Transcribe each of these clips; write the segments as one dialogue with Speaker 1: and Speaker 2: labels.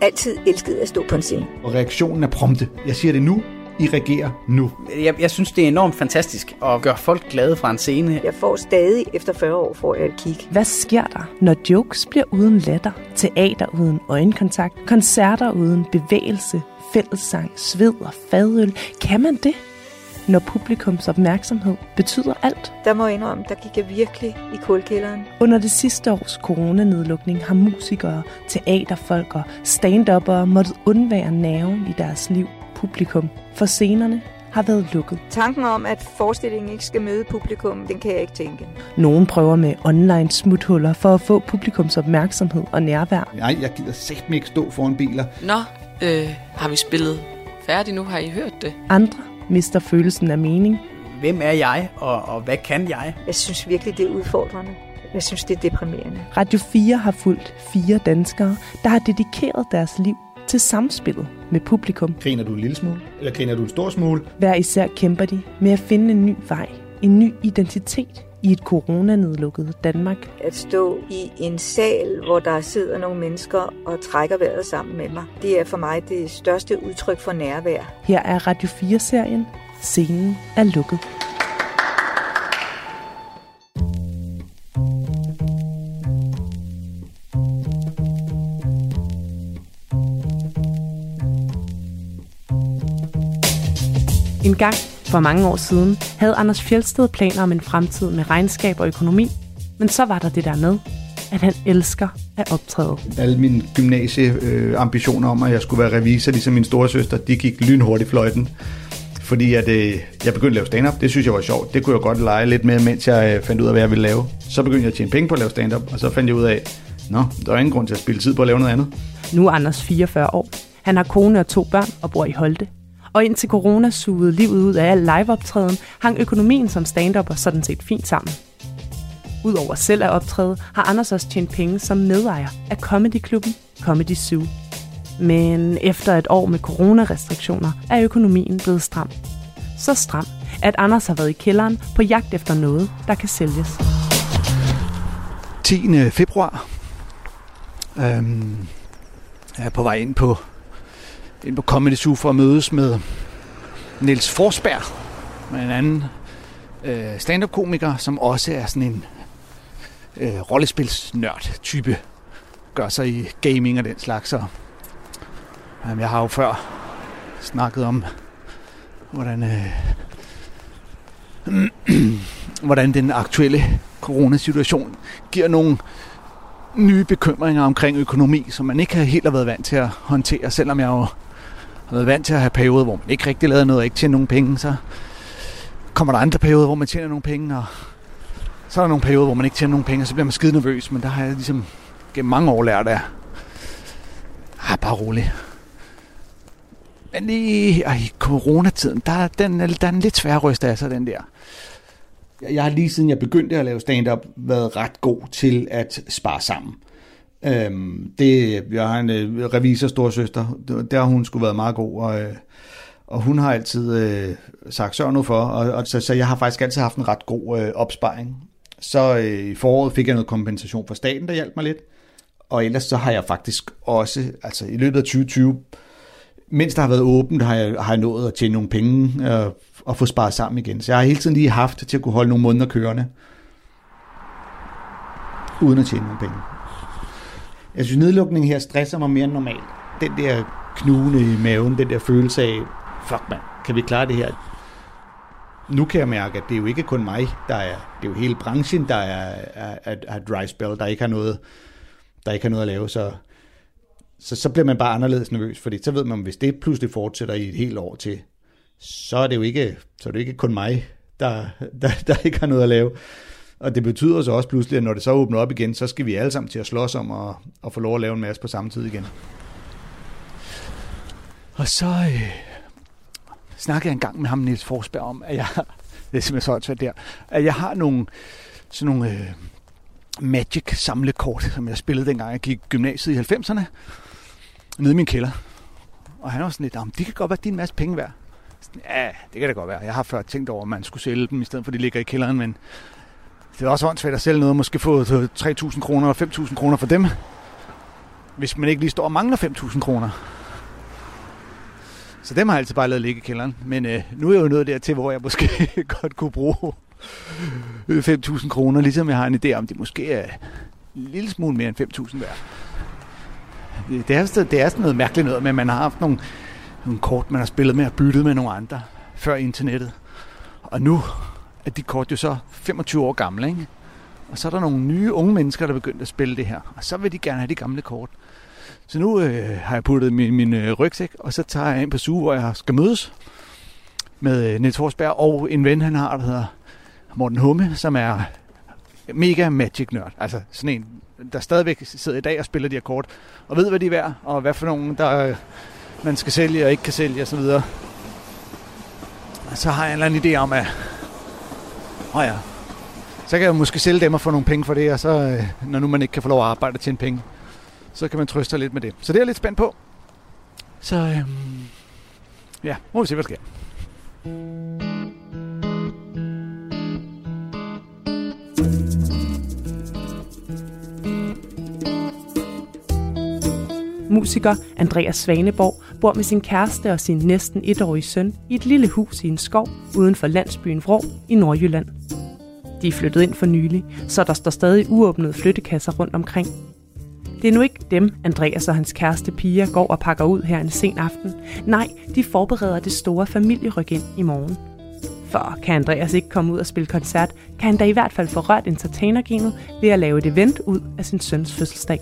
Speaker 1: altid elsket at stå på en scene.
Speaker 2: Og reaktionen er prompte. Jeg siger det nu, I regerer nu.
Speaker 3: Jeg, jeg synes, det er enormt fantastisk at gøre folk glade fra en scene.
Speaker 1: Jeg får stadig, efter 40 år, får jeg et kig.
Speaker 4: Hvad sker der, når jokes bliver uden latter, teater uden øjenkontakt, koncerter uden bevægelse, fællessang, sved og fadøl? Kan man det? Når publikums opmærksomhed betyder alt.
Speaker 1: Der må jeg indrømme, der gik jeg virkelig i kulkælderen.
Speaker 4: Under det sidste års coronanedlukning har musikere, teaterfolk og stand måttet undvære nerven i deres liv, publikum, for scenerne har været lukket.
Speaker 1: Tanken om, at forestillingen ikke skal møde publikum, den kan jeg ikke tænke.
Speaker 4: Nogen prøver med online smuthuller for at få publikums opmærksomhed og nærvær.
Speaker 2: Nej, jeg gider sæt mig ikke stå foran biler.
Speaker 5: Nå, øh, har vi spillet færdigt nu? Har I hørt det?
Speaker 4: Andre mister følelsen af mening.
Speaker 3: Hvem er jeg, og, og hvad kan jeg?
Speaker 1: Jeg synes virkelig, det er udfordrende. Jeg synes, det er deprimerende.
Speaker 4: Radio 4 har fulgt fire danskere, der har dedikeret deres liv til samspillet med publikum.
Speaker 2: Griner du en lille smule, eller griner du en stor smule?
Speaker 4: Hver især kæmper de med at finde en ny vej, en ny identitet i et coronanedlukket Danmark.
Speaker 1: At stå i en sal, hvor der sidder nogle mennesker og trækker vejret sammen med mig, det er for mig det største udtryk for nærvær.
Speaker 4: Her er Radio 4-serien Scenen er lukket. En gang for mange år siden havde Anders Fjeldsted planer om en fremtid med regnskab og økonomi, men så var der det der med, at han elsker at optræde.
Speaker 2: Alle mine gymnasieambitioner om, at jeg skulle være revisor, ligesom min store søster, de gik lynhurtigt fløjten. Fordi at, øh, jeg begyndte at lave stand-up. Det synes jeg var sjovt. Det kunne jeg godt lege lidt med, mens jeg øh, fandt ud af, hvad jeg ville lave. Så begyndte jeg at tjene penge på at lave stand-up, og så fandt jeg ud af, Nå, der er ingen grund til at spille tid på at lave noget andet.
Speaker 4: Nu er Anders 44 år. Han har kone og to børn og bor i Holte og indtil corona sugede livet ud af al liveoptræden, hang økonomien som stand og sådan set fint sammen. Udover selv at optræde, har Anders også tjent penge som medejer af Comedy-klubben Comedy Zoo. Men efter et år med coronarestriktioner er økonomien blevet stram. Så stram, at Anders har været i kælderen på jagt efter noget, der kan sælges.
Speaker 2: 10. februar. Øhm, jeg er på vej ind på ind på Comedy Zoo for at mødes med Niels Forsberg, med en anden øh, stand-up-komiker, som også er sådan en øh, rollespilsnørd type. Gør sig i gaming og den slags. Og, jamen, jeg har jo før snakket om, hvordan, øh, hvordan den aktuelle coronasituation giver nogle nye bekymringer omkring økonomi, som man ikke helt har været vant til at håndtere, selvom jeg jo har været vant til at have perioder, hvor man ikke rigtig lavede noget og ikke tjener nogen penge, så kommer der andre perioder, hvor man tjener nogle penge, og så er der nogle perioder, hvor man ikke tjener nogen penge, og så bliver man skide nervøs, men der har jeg ligesom gennem mange år lært af, ah, bare rolig. Men lige i coronatiden, der, den, der er en lidt svær ryst af sig, den der. Jeg har lige siden jeg begyndte at lave stand-up været ret god til at spare sammen. Øhm, det, jeg har en øh, revisor storsøster, der har hun skulle været meget god, og, øh, og hun har altid øh, sagt sørg nu for, og, og så, så jeg har faktisk altid haft en ret god øh, opsparing. Så øh, i foråret fik jeg noget kompensation fra staten, der hjalp mig lidt, og ellers så har jeg faktisk også, altså i løbet af 2020, mens der har været åbent, har jeg, har jeg nået at tjene nogle penge øh, og få sparet sammen igen. Så jeg har hele tiden lige haft til at kunne holde nogle måneder kørende, uden at tjene nogle penge. Jeg synes, nedlukningen her stresser mig mere end normalt. Den der knugende i maven, den der følelse af, fuck man, kan vi klare det her? Nu kan jeg mærke, at det er jo ikke kun mig, der er, det er jo hele branchen, der er, er, er, er dry spell, der ikke har noget, der ikke har noget at lave, så, så, så bliver man bare anderledes nervøs, fordi så ved man, hvis det pludselig fortsætter i et helt år til, så er det jo ikke, så er det ikke kun mig, der, der, der ikke har noget at lave. Og det betyder så også pludselig, at når det så åbner op igen, så skal vi alle sammen til at slås om at, at få lov at lave en masse på samme tid igen. Og så øh, snakkede jeg en gang med ham, Niels Forsberg, om, at jeg, det er simpelthen så der, at jeg har nogle, sådan nogle øh, Magic samlekort, som jeg spillede dengang jeg gik gymnasiet i 90'erne, nede i min kælder. Og han var sådan lidt, de kan godt være din masse penge værd. Ja, det kan det godt være. Jeg har før tænkt over, at man skulle sælge dem, i stedet for at de ligger i kælderen, men det er også åndssvagt at sælge noget, måske få 3.000 kroner eller 5.000 kroner for dem. hvis man ikke lige står og mangler 5.000 kroner. Så dem har jeg altid bare lavet ligge i kælderen. Men øh, nu er jeg jo nået dertil, hvor jeg måske godt kunne bruge 5.000 kroner, ligesom jeg har en idé om, det måske er en lille smule mere end 5.000 værd. Det er, det er sådan noget mærkeligt noget, men man har haft nogle, nogle kort, man har spillet med og byttet med nogle andre før internettet. Og nu er de kort jo så 25 år gamle, ikke? Og så er der nogle nye unge mennesker, der er begyndt at spille det her. Og så vil de gerne have de gamle kort. Så nu øh, har jeg puttet min, min øh, rygsæk, og så tager jeg ind på suge, hvor jeg skal mødes med øh, Niels Horsberg og en ven, han har, der hedder Morten Humme, som er mega Magic-nørd. Altså sådan en, der stadigvæk sidder i dag og spiller de her kort, og ved, hvad de er værd, og hvad for nogen, der øh, man skal sælge og ikke kan sælge osv. Og så har jeg en eller anden idé om, at åh ja, så kan jeg måske sælge dem og få nogle penge for det, og så, øh, når nu man ikke kan få lov at arbejde og tjene penge, så kan man trøste sig lidt med det. Så det er jeg lidt spændt på. Så øhm, ja, må vi se, hvad der sker.
Speaker 4: Musiker Andreas Svaneborg bor med sin kæreste og sin næsten etårige søn i et lille hus i en skov uden for landsbyen Vrå i Nordjylland. De er flyttet ind for nylig, så der står stadig uåbnede flyttekasser rundt omkring. Det er nu ikke dem, Andreas og hans kæreste Pia går og pakker ud her en sen aften. Nej, de forbereder det store familieryk ind i morgen. For kan Andreas ikke komme ud og spille koncert, kan han da i hvert fald få rørt entertainergenet ved at lave et event ud af sin søns fødselsdag.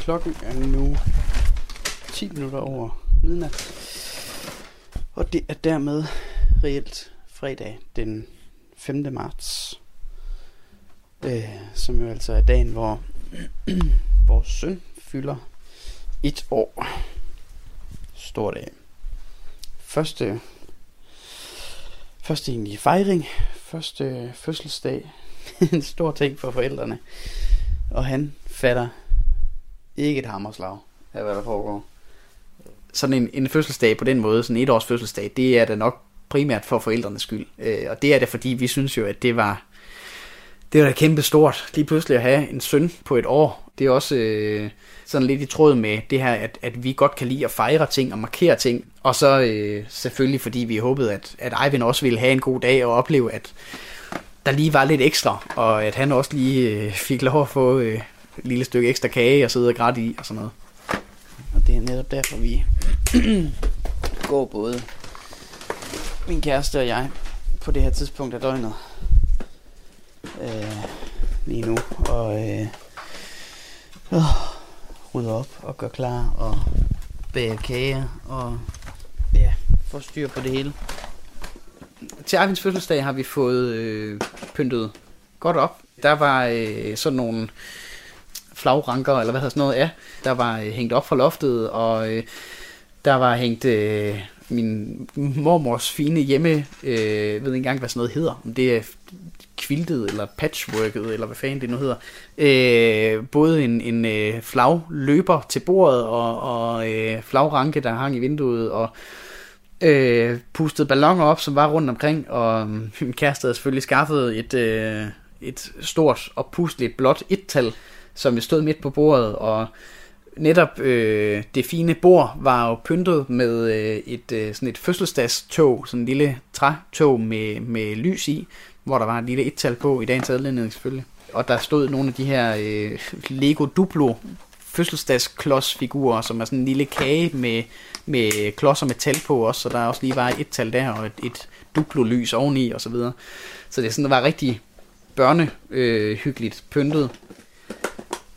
Speaker 3: Klokken er nu 10 minutter over midnat. Og det er dermed reelt fredag den 5. marts. Øh, som jo altså er dagen, hvor vores søn fylder et år. Stor dag. Første, første egentlig fejring. Første fødselsdag. en stor ting for forældrene. Og han fatter ikke et hammerslag af, hvad der foregår sådan en, en fødselsdag på den måde, sådan et års fødselsdag, det er da nok primært for forældrenes skyld. Øh, og det er det, fordi vi synes jo, at det var, det var da kæmpe stort, lige pludselig at have en søn på et år. Det er også øh, sådan lidt i tråd med det her, at, at vi godt kan lide at fejre ting og markere ting. Og så øh, selvfølgelig, fordi vi håbede, at, at Eivind også ville have en god dag og opleve, at der lige var lidt ekstra, og at han også lige øh, fik lov at få øh, et lille stykke ekstra kage og sidde og græde i og sådan noget. Og det er netop derfor, vi går både min kæreste og jeg på det her tidspunkt af døgnet øh, lige nu. Og øh, øh, rydder op og gør klar og bager kage og ja, får styr på det hele. Til Arvins fødselsdag har vi fået øh, pyntet godt op. Der var øh, sådan nogle flagranker, eller hvad hedder sådan noget, ja, der var øh, hængt op fra loftet, og øh, der var hængt øh, min mormors fine hjemme, øh, jeg ved ikke engang, hvad sådan noget hedder, om det er kviltet eller patchworket, eller hvad fanden det nu hedder. Øh, både en, en øh, flagløber til bordet, og, og øh, flagranke, der hang i vinduet, og øh, pustet balloner op, som var rundt omkring, og øh, min kæreste havde selvfølgelig skaffet et, øh, et stort og pusligt blåt et-tal, som vi stod midt på bordet, og netop øh, det fine bord var jo pyntet med øh, et øh, sådan et fødselsdagstog, sådan en lille trætog med, med lys i, hvor der var et lille et-tal på i dagens adledning selvfølgelig. Og der stod nogle af de her øh, Lego Duplo fødselsdagsklodsfigurer, som er sådan en lille kage med, med klodser med tal på også, så der også lige var et tal der og et, et Duplo-lys oveni og så videre. Så det sådan, det var rigtig børnehyggeligt øh, pyntet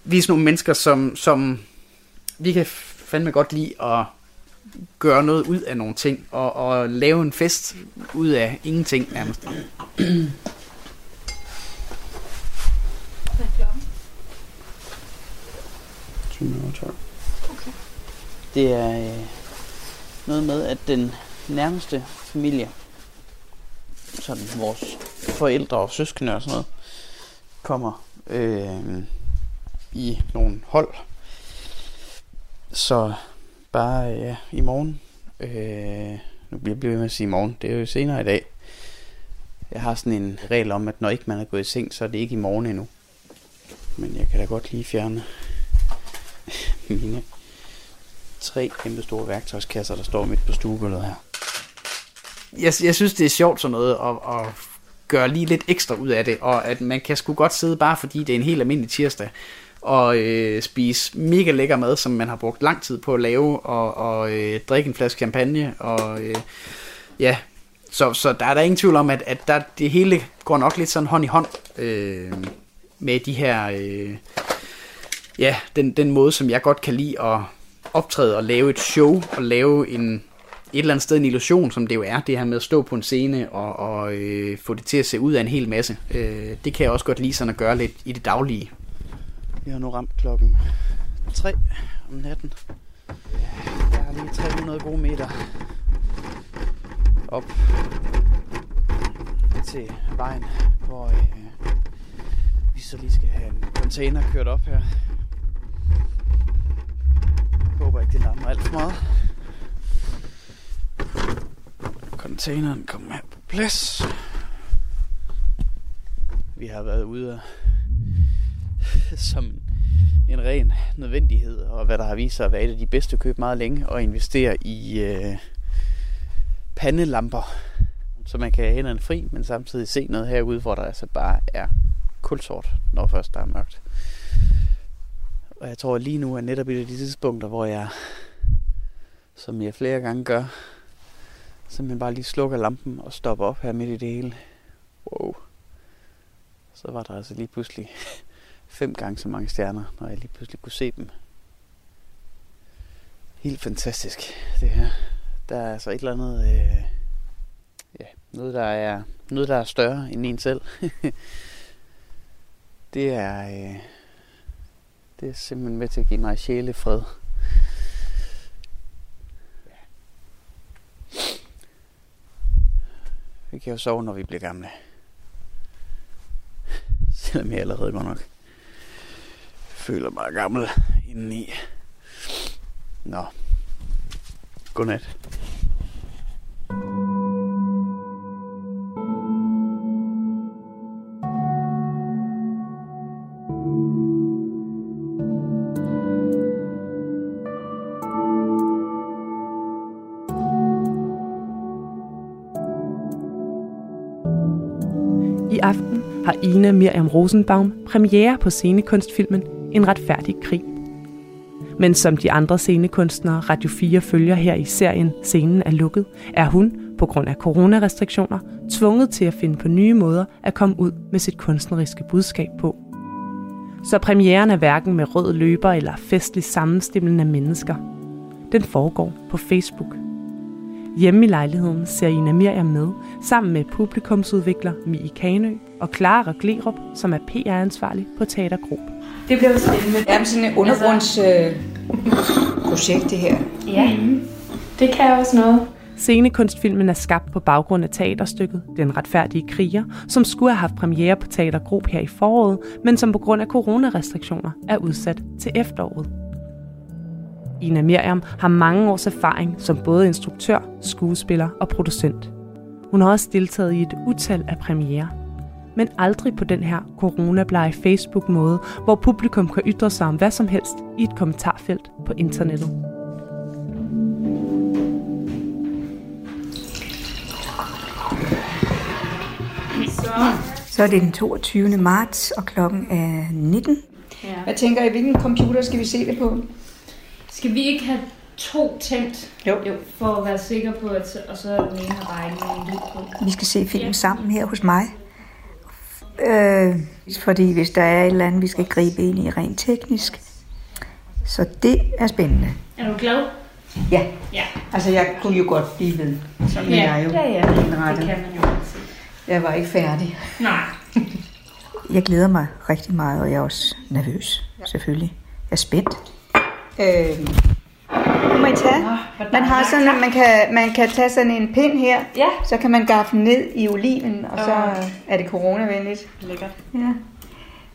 Speaker 3: vi er sådan nogle mennesker, som, som vi kan fandme godt lide at gøre noget ud af nogle ting, og, og lave en fest ud af ingenting nærmest. Okay. Det er øh, noget med, at den nærmeste familie, sådan vores forældre og søskende og sådan noget, kommer øh, i nogle hold. Så bare ja, i morgen, øh, nu bliver jeg ved med at sige i morgen, det er jo senere i dag, Jeg har sådan en regel om, at når ikke man er gået i seng, så er det ikke i morgen endnu. Men jeg kan da godt lige fjerne mine tre kæmpe store værktøjskasser, der står midt på stuegulvet her. Jeg, jeg synes, det er sjovt sådan noget at, at gøre lige lidt ekstra ud af det, og at man kan sgu godt sidde bare fordi det er en helt almindelig tirsdag, og øh, spise mega lækker mad, som man har brugt lang tid på at lave, og, og øh, drikke en flaske champagne, og øh, ja, så, så der er der ingen tvivl om, at, at der, det hele går nok lidt sådan hånd i hånd øh, med de her, øh, ja, den, den måde, som jeg godt kan lide at optræde og lave et show, og lave en, et eller andet sted en illusion, som det jo er, det her med at stå på en scene og, og øh, få det til at se ud af en hel masse. Øh, det kan jeg også godt lide sådan at gøre lidt i det daglige. Vi har nu ramt klokken 3 om natten. Der er lige 300 gode meter op til vejen, hvor øh, vi så lige skal have en container kørt op her. Jeg håber ikke, det larmer alt for meget. Containeren kommer her på plads. Vi har været ude som en ren nødvendighed, og hvad der har vist sig at være et af de bedste køb meget længe, og investere i øh, pandelamper, så man kan have hænderne fri, men samtidig se noget herude, hvor der altså bare er kulsort, når først der er mørkt. Og jeg tror lige nu er netop et af de tidspunkter, hvor jeg, som jeg flere gange gør, simpelthen bare lige slukker lampen og stopper op her midt i det hele. Wow. Så var der altså lige pludselig fem gange så mange stjerner, når jeg lige pludselig kunne se dem. Helt fantastisk, det her. Der er altså et eller andet, øh, ja, noget der er, noget der er større end en selv. det er, øh, det er simpelthen med til at give mig sjælefred. Vi kan jo sove, når vi bliver gamle. Selvom jeg allerede går nok føler mig gammel indeni. Nå. Godnat.
Speaker 4: I aften har Ina Miriam Rosenbaum premiere på scenekunstfilmen en retfærdig krig. Men som de andre scenekunstnere Radio 4 følger her i serien Scenen er lukket, er hun, på grund af coronarestriktioner, tvunget til at finde på nye måder at komme ud med sit kunstneriske budskab på. Så premieren er hverken med rød løber eller festlig sammenstimlen af mennesker. Den foregår på Facebook. Hjemme i lejligheden ser Ina Miriam med, sammen med publikumsudvikler Mie Kanø og Clara Glerup, som er PR-ansvarlig på Teatergruppe.
Speaker 1: Det bliver spændende. Det er sådan et undergrundsprojekt, øh, projekt, det her.
Speaker 6: Ja, det kan også noget.
Speaker 4: Scenekunstfilmen er skabt på baggrund af teaterstykket Den retfærdige kriger, som skulle have haft premiere på Teatergruppe her i foråret, men som på grund af coronarestriktioner er udsat til efteråret. Ina Miriam har mange års erfaring som både instruktør, skuespiller og producent. Hun har også deltaget i et utal af premiere. Men aldrig på den her coronablege Facebook-måde, hvor publikum kan ytre sig om hvad som helst i et kommentarfelt på internettet.
Speaker 1: Så er det den 22. marts, og klokken er 19.
Speaker 6: Ja.
Speaker 1: Hvad tænker I, hvilken computer skal vi se det på?
Speaker 6: Skal vi ikke have to tændt?
Speaker 1: Jo.
Speaker 6: jo for at være sikker på, at og så den ene har bare ikke nogen lyd på.
Speaker 1: Vi skal se filmen
Speaker 6: Ja.
Speaker 1: sammen her hos mig. Øh, fordi hvis der er et eller andet, vi skal gribe ind i rent teknisk. Så det er spændende.
Speaker 6: Er du glad?
Speaker 1: Ja,
Speaker 6: Ja.
Speaker 1: altså jeg kunne jo godt blive ved. Sådan er jeg jo
Speaker 6: ja, ja. Det
Speaker 1: indrettet.
Speaker 6: kan man jo altid.
Speaker 1: Jeg var ikke færdig.
Speaker 6: Nej.
Speaker 1: Jeg glæder mig rigtig meget, og jeg er også nervøs, selvfølgelig. Jeg er spændt. Øh, nu må I tage. Man har sådan, at man kan, man kan tage sådan en pind her,
Speaker 6: Ja.
Speaker 1: så kan man gafle ned i oliven, og så er det coronavenligt.
Speaker 6: Lækkert.
Speaker 1: Ja.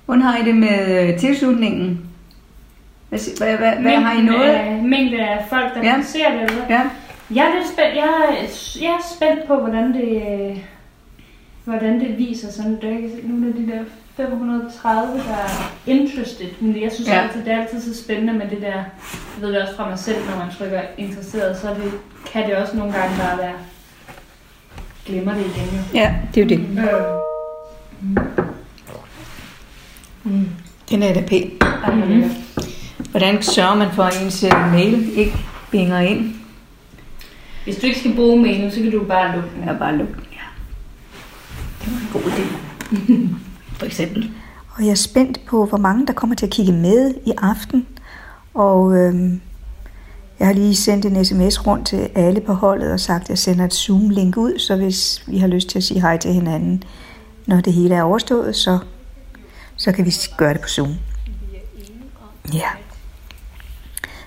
Speaker 1: Hvordan har I det med øh, tilslutningen? Hvad, hvad, hvad, hvad har I nået?
Speaker 6: af- Mængde af folk, der
Speaker 1: Ja.
Speaker 6: ser det, eller?
Speaker 1: Ja.
Speaker 6: Jeg er lidt spændt. Jeg er, jeg er spændt på, hvordan det, øh, hvordan det viser sådan, der er nogle af de der 530, der er interested, men jeg synes
Speaker 1: Ja.
Speaker 6: ja. altid, det er altid så spændende med det der, jeg ved det også fra mig selv, når man trykker interesseret, så det, kan det også nogle gange bare være, glemmer det igen jo.
Speaker 1: Ja, det er jo det.
Speaker 6: Øh,
Speaker 1: Mm. Den er da pæn.
Speaker 6: lækkert.
Speaker 1: Hvordan sørger man for, at ens øh, mail ikke binger ind?
Speaker 6: Hvis du ikke skal bruge mailen, så kan du bare lukke den.
Speaker 1: Jeg bare lukke den, ja. Det var en god idé. For eksempel. Og jeg er spændt på, hvor mange der kommer til at kigge med i aften. Og øhm, jeg har lige sendt en sms rundt til alle på holdet og sagt, at jeg sender et Zoom-link ud, så hvis vi har lyst til at sige hej til hinanden, når det hele er overstået, så, så kan vi gøre det på Zoom. Ja.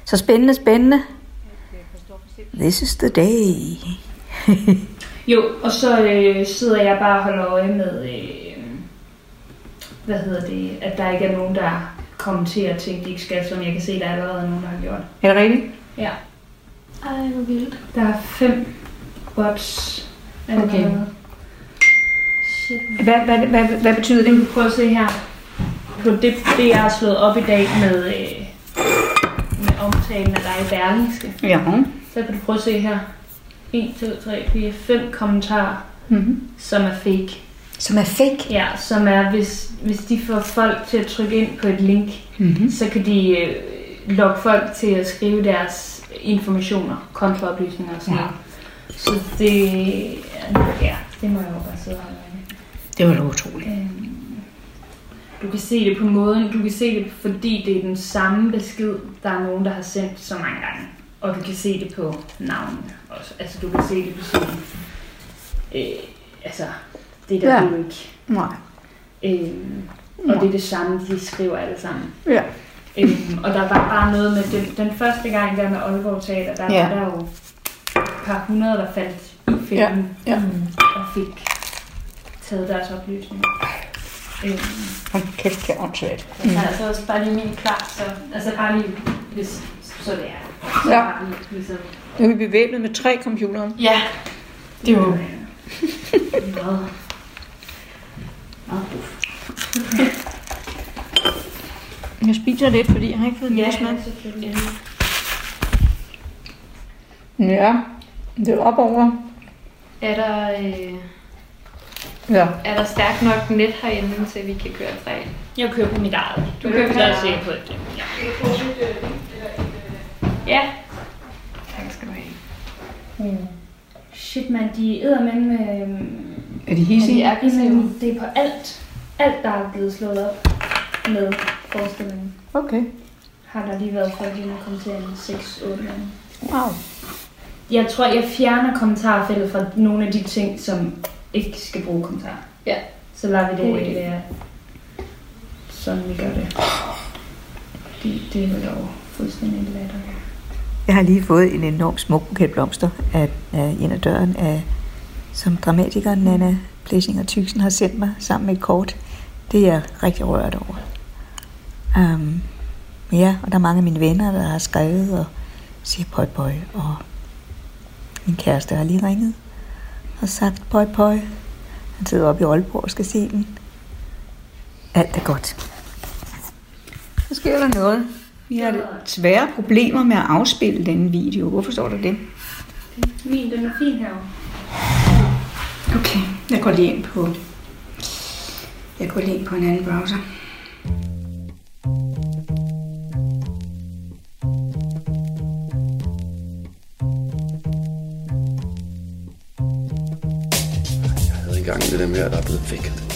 Speaker 1: Så spændende, spændende. This is the day.
Speaker 6: Jo, og så øh, sidder jeg bare og holder øje med, øh, hvad hedder det, at der ikke er nogen, der kommenterer ting, de ikke skal, som jeg kan se, der allerede er nogen, der har gjort.
Speaker 1: Er det rigtigt?
Speaker 6: Ja.
Speaker 5: Ej, hvor vildt.
Speaker 6: Der er fem bots.
Speaker 1: Okay.
Speaker 6: allerede. Shit.
Speaker 1: Hvad, hvad, hvad, hvad betyder det?
Speaker 6: kan prøve at se her. På det, det jeg har slået op i dag med, øh, med omtalen af dig i Berlingske.
Speaker 1: Ja.
Speaker 6: Så kan du prøve at se her. 1, 2, 3, 4, 5 kommentarer,
Speaker 1: Mm-hmm.
Speaker 6: som er fake.
Speaker 1: Som er fake.
Speaker 6: Ja, som er, hvis, hvis de får folk til at trykke ind på et link,
Speaker 1: Mm-hmm.
Speaker 6: så kan de øh, lokke folk til at skrive deres informationer, kontooplysninger og sådan
Speaker 1: Ja.
Speaker 6: noget. Så det, ja, det må jeg jo bare sidde og holde.
Speaker 1: Det var da utroligt.
Speaker 6: Øhm, Du kan se det på måden, du kan se det, fordi det er den samme besked, der er nogen, der har sendt så mange gange. Og du kan se det på navnene også. Altså du kan se det på sådan, øh, altså det der
Speaker 1: Ja.
Speaker 6: ja. du ikke.
Speaker 1: Nej.
Speaker 6: Øhm, og det er det samme, de skriver alle sammen.
Speaker 1: Ja.
Speaker 6: Øhm, og der var bare noget med den, den første gang der med Aalborg Teater, der
Speaker 1: Ja.
Speaker 6: var der jo et par hundrede, der faldt i fælden
Speaker 1: Ja. Ja.
Speaker 6: og fik taget deres oplysninger. Øhm,
Speaker 1: Hold kæft, det er åndssvagt.
Speaker 6: Mm. Jeg har altså også bare lige min klar, så altså bare lige, hvis så det er. Så
Speaker 1: Ja.
Speaker 6: ligesom,
Speaker 1: Nu er vi bevæbnet med tre computere.
Speaker 6: ja, det er jo meget.
Speaker 1: Jeg spiser lidt, fordi jeg har ikke fået
Speaker 6: Ja,
Speaker 1: ja, smag. Ja, det er op over.
Speaker 5: Er der, øh,
Speaker 1: Ja.
Speaker 5: er der stærkt nok net herinde, til vi kan køre fra?
Speaker 6: Jeg køber mit eget. Du
Speaker 5: Du
Speaker 6: køber
Speaker 5: køber
Speaker 6: så er
Speaker 5: dit
Speaker 6: jeg sikker på det. Ja. ja.
Speaker 5: Tak skal du have.
Speaker 6: Mm. Shit man, de æder med med...
Speaker 1: Er de hissige?
Speaker 5: de er
Speaker 6: det er på alt. Alt, der er blevet slået op med forestillingen.
Speaker 1: Okay.
Speaker 6: Har der lige været folk og kommentere en 6-8 gange.
Speaker 1: Wow.
Speaker 6: Jeg tror, jeg fjerner kommentarfeltet fra nogle af de ting, som ikke skal bruge kommentarer.
Speaker 5: Ja.
Speaker 6: Så lader vi det
Speaker 5: idé.
Speaker 6: være sådan, vi gør det. Det, det er jo fuldstændig latterligt.
Speaker 1: Jeg har lige fået en enorm smuk buket blomster af, af en af døren, af, som dramatikeren Nana og Tyksen har sendt mig sammen med et kort. Det er jeg rigtig rørt over. Um, ja, og der er mange af mine venner, der har skrevet og siger pøj pøj, og min kæreste har lige ringet og sagt pøj pøj. Han sidder oppe i Aalborg og skal se den. Alt er godt. Så sker der noget. Vi har svære problemer med at afspille denne video. Hvorfor står der det?
Speaker 6: Min, den er fin herovre.
Speaker 1: Okay, jeg går lige ind på... Jeg går lige ind på en anden browser.
Speaker 7: Jeg havde engang det dem med, at der er blevet væk.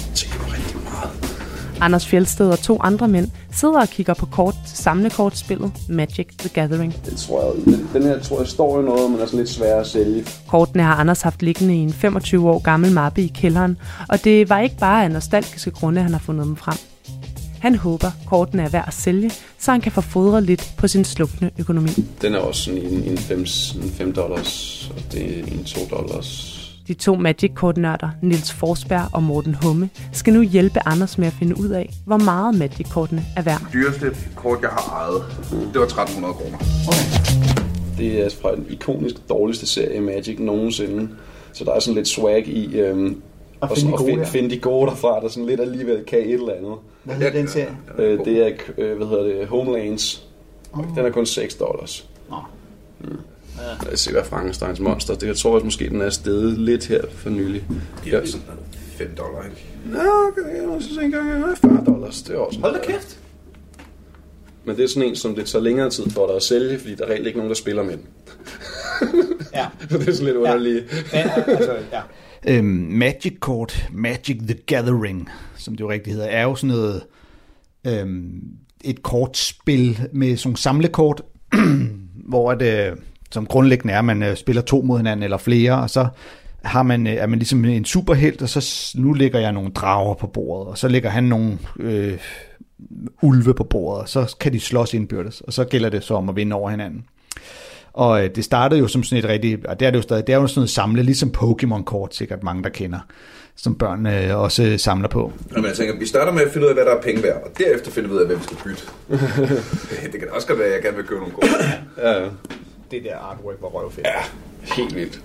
Speaker 4: Anders Fjeldsted og to andre mænd sidder og kigger på kort til samlekortspillet Magic the Gathering.
Speaker 7: Det tror jeg, den, den her tror jeg står i noget, men er sådan lidt svær at sælge.
Speaker 4: Kortene har Anders haft liggende i en 25 år gammel mappe i kælderen, og det var ikke bare af nostalgiske grunde, han har fundet dem frem. Han håber, kortene er værd at sælge, så han kan få fodret lidt på sin slukne økonomi.
Speaker 7: Den er også sådan en, en 5 en fem dollars, og det er en 2 dollars.
Speaker 4: De to Magic-kortnørder, Nils Forsberg og Morten Humme, skal nu hjælpe Anders med at finde ud af, hvor meget Magic-kortene er værd.
Speaker 8: dyreste kort, jeg har ejet, det var 1300 kroner.
Speaker 7: Det er fra den ikonisk dårligste serie Magic nogensinde. Så der er sådan lidt swag i, øhm,
Speaker 2: Og
Speaker 9: og,
Speaker 2: finde de
Speaker 9: og
Speaker 2: gode
Speaker 9: finde,
Speaker 2: der.
Speaker 9: finde de gode derfra, der sådan lidt alligevel kan et eller andet.
Speaker 2: Hvad hedder den serie?
Speaker 9: Øh, det er, øh, hvad hedder det, Homelands. Den er kun 6 dollars.
Speaker 2: Nå.
Speaker 9: Mm. Os se, hvad Frankensteins monster. Det, jeg tror også måske, den er steget lidt her for nylig.
Speaker 8: Det er sådan 5 dollar, ikke?
Speaker 9: Nå, okay, jeg synes ikke engang, jeg 40 dollars. Det er også
Speaker 8: Hold da kæft.
Speaker 9: Men det er sådan en, som det tager længere tid for dig at sælge, fordi der er reelt ikke nogen, der spiller med den.
Speaker 2: Ja.
Speaker 9: Så det er sådan lidt underligt.
Speaker 2: Ja, altså, ja. Øhm, Magic Court, Magic the Gathering, som det jo rigtig hedder, er jo sådan noget øhm, et kortspil med sådan nogle samlekort, hvor det, som grundlæggende er, at man øh, spiller to mod hinanden eller flere, og så har man, øh, er man ligesom en superhelt, og så nu lægger jeg nogle drager på bordet, og så lægger han nogle øh, ulve på bordet, og så kan de slås indbyrdes, og så gælder det så om at vinde over hinanden. Og øh, det startede jo som sådan et rigtig, og det er det jo stadig, det er jo sådan noget samle, ligesom Pokémon-kort, sikkert mange, der kender, som børn øh, også øh, samler på.
Speaker 8: Jamen, jeg tænker, vi starter med at finde ud af, hvad der er penge værd, og derefter finder vi ud af, hvad vi skal bytte. det kan også godt være, at jeg gerne vil købe nogle gode.
Speaker 9: Ja, ja.
Speaker 2: Det der artwork var røvfedt.
Speaker 8: Ja,
Speaker 9: helt vildt.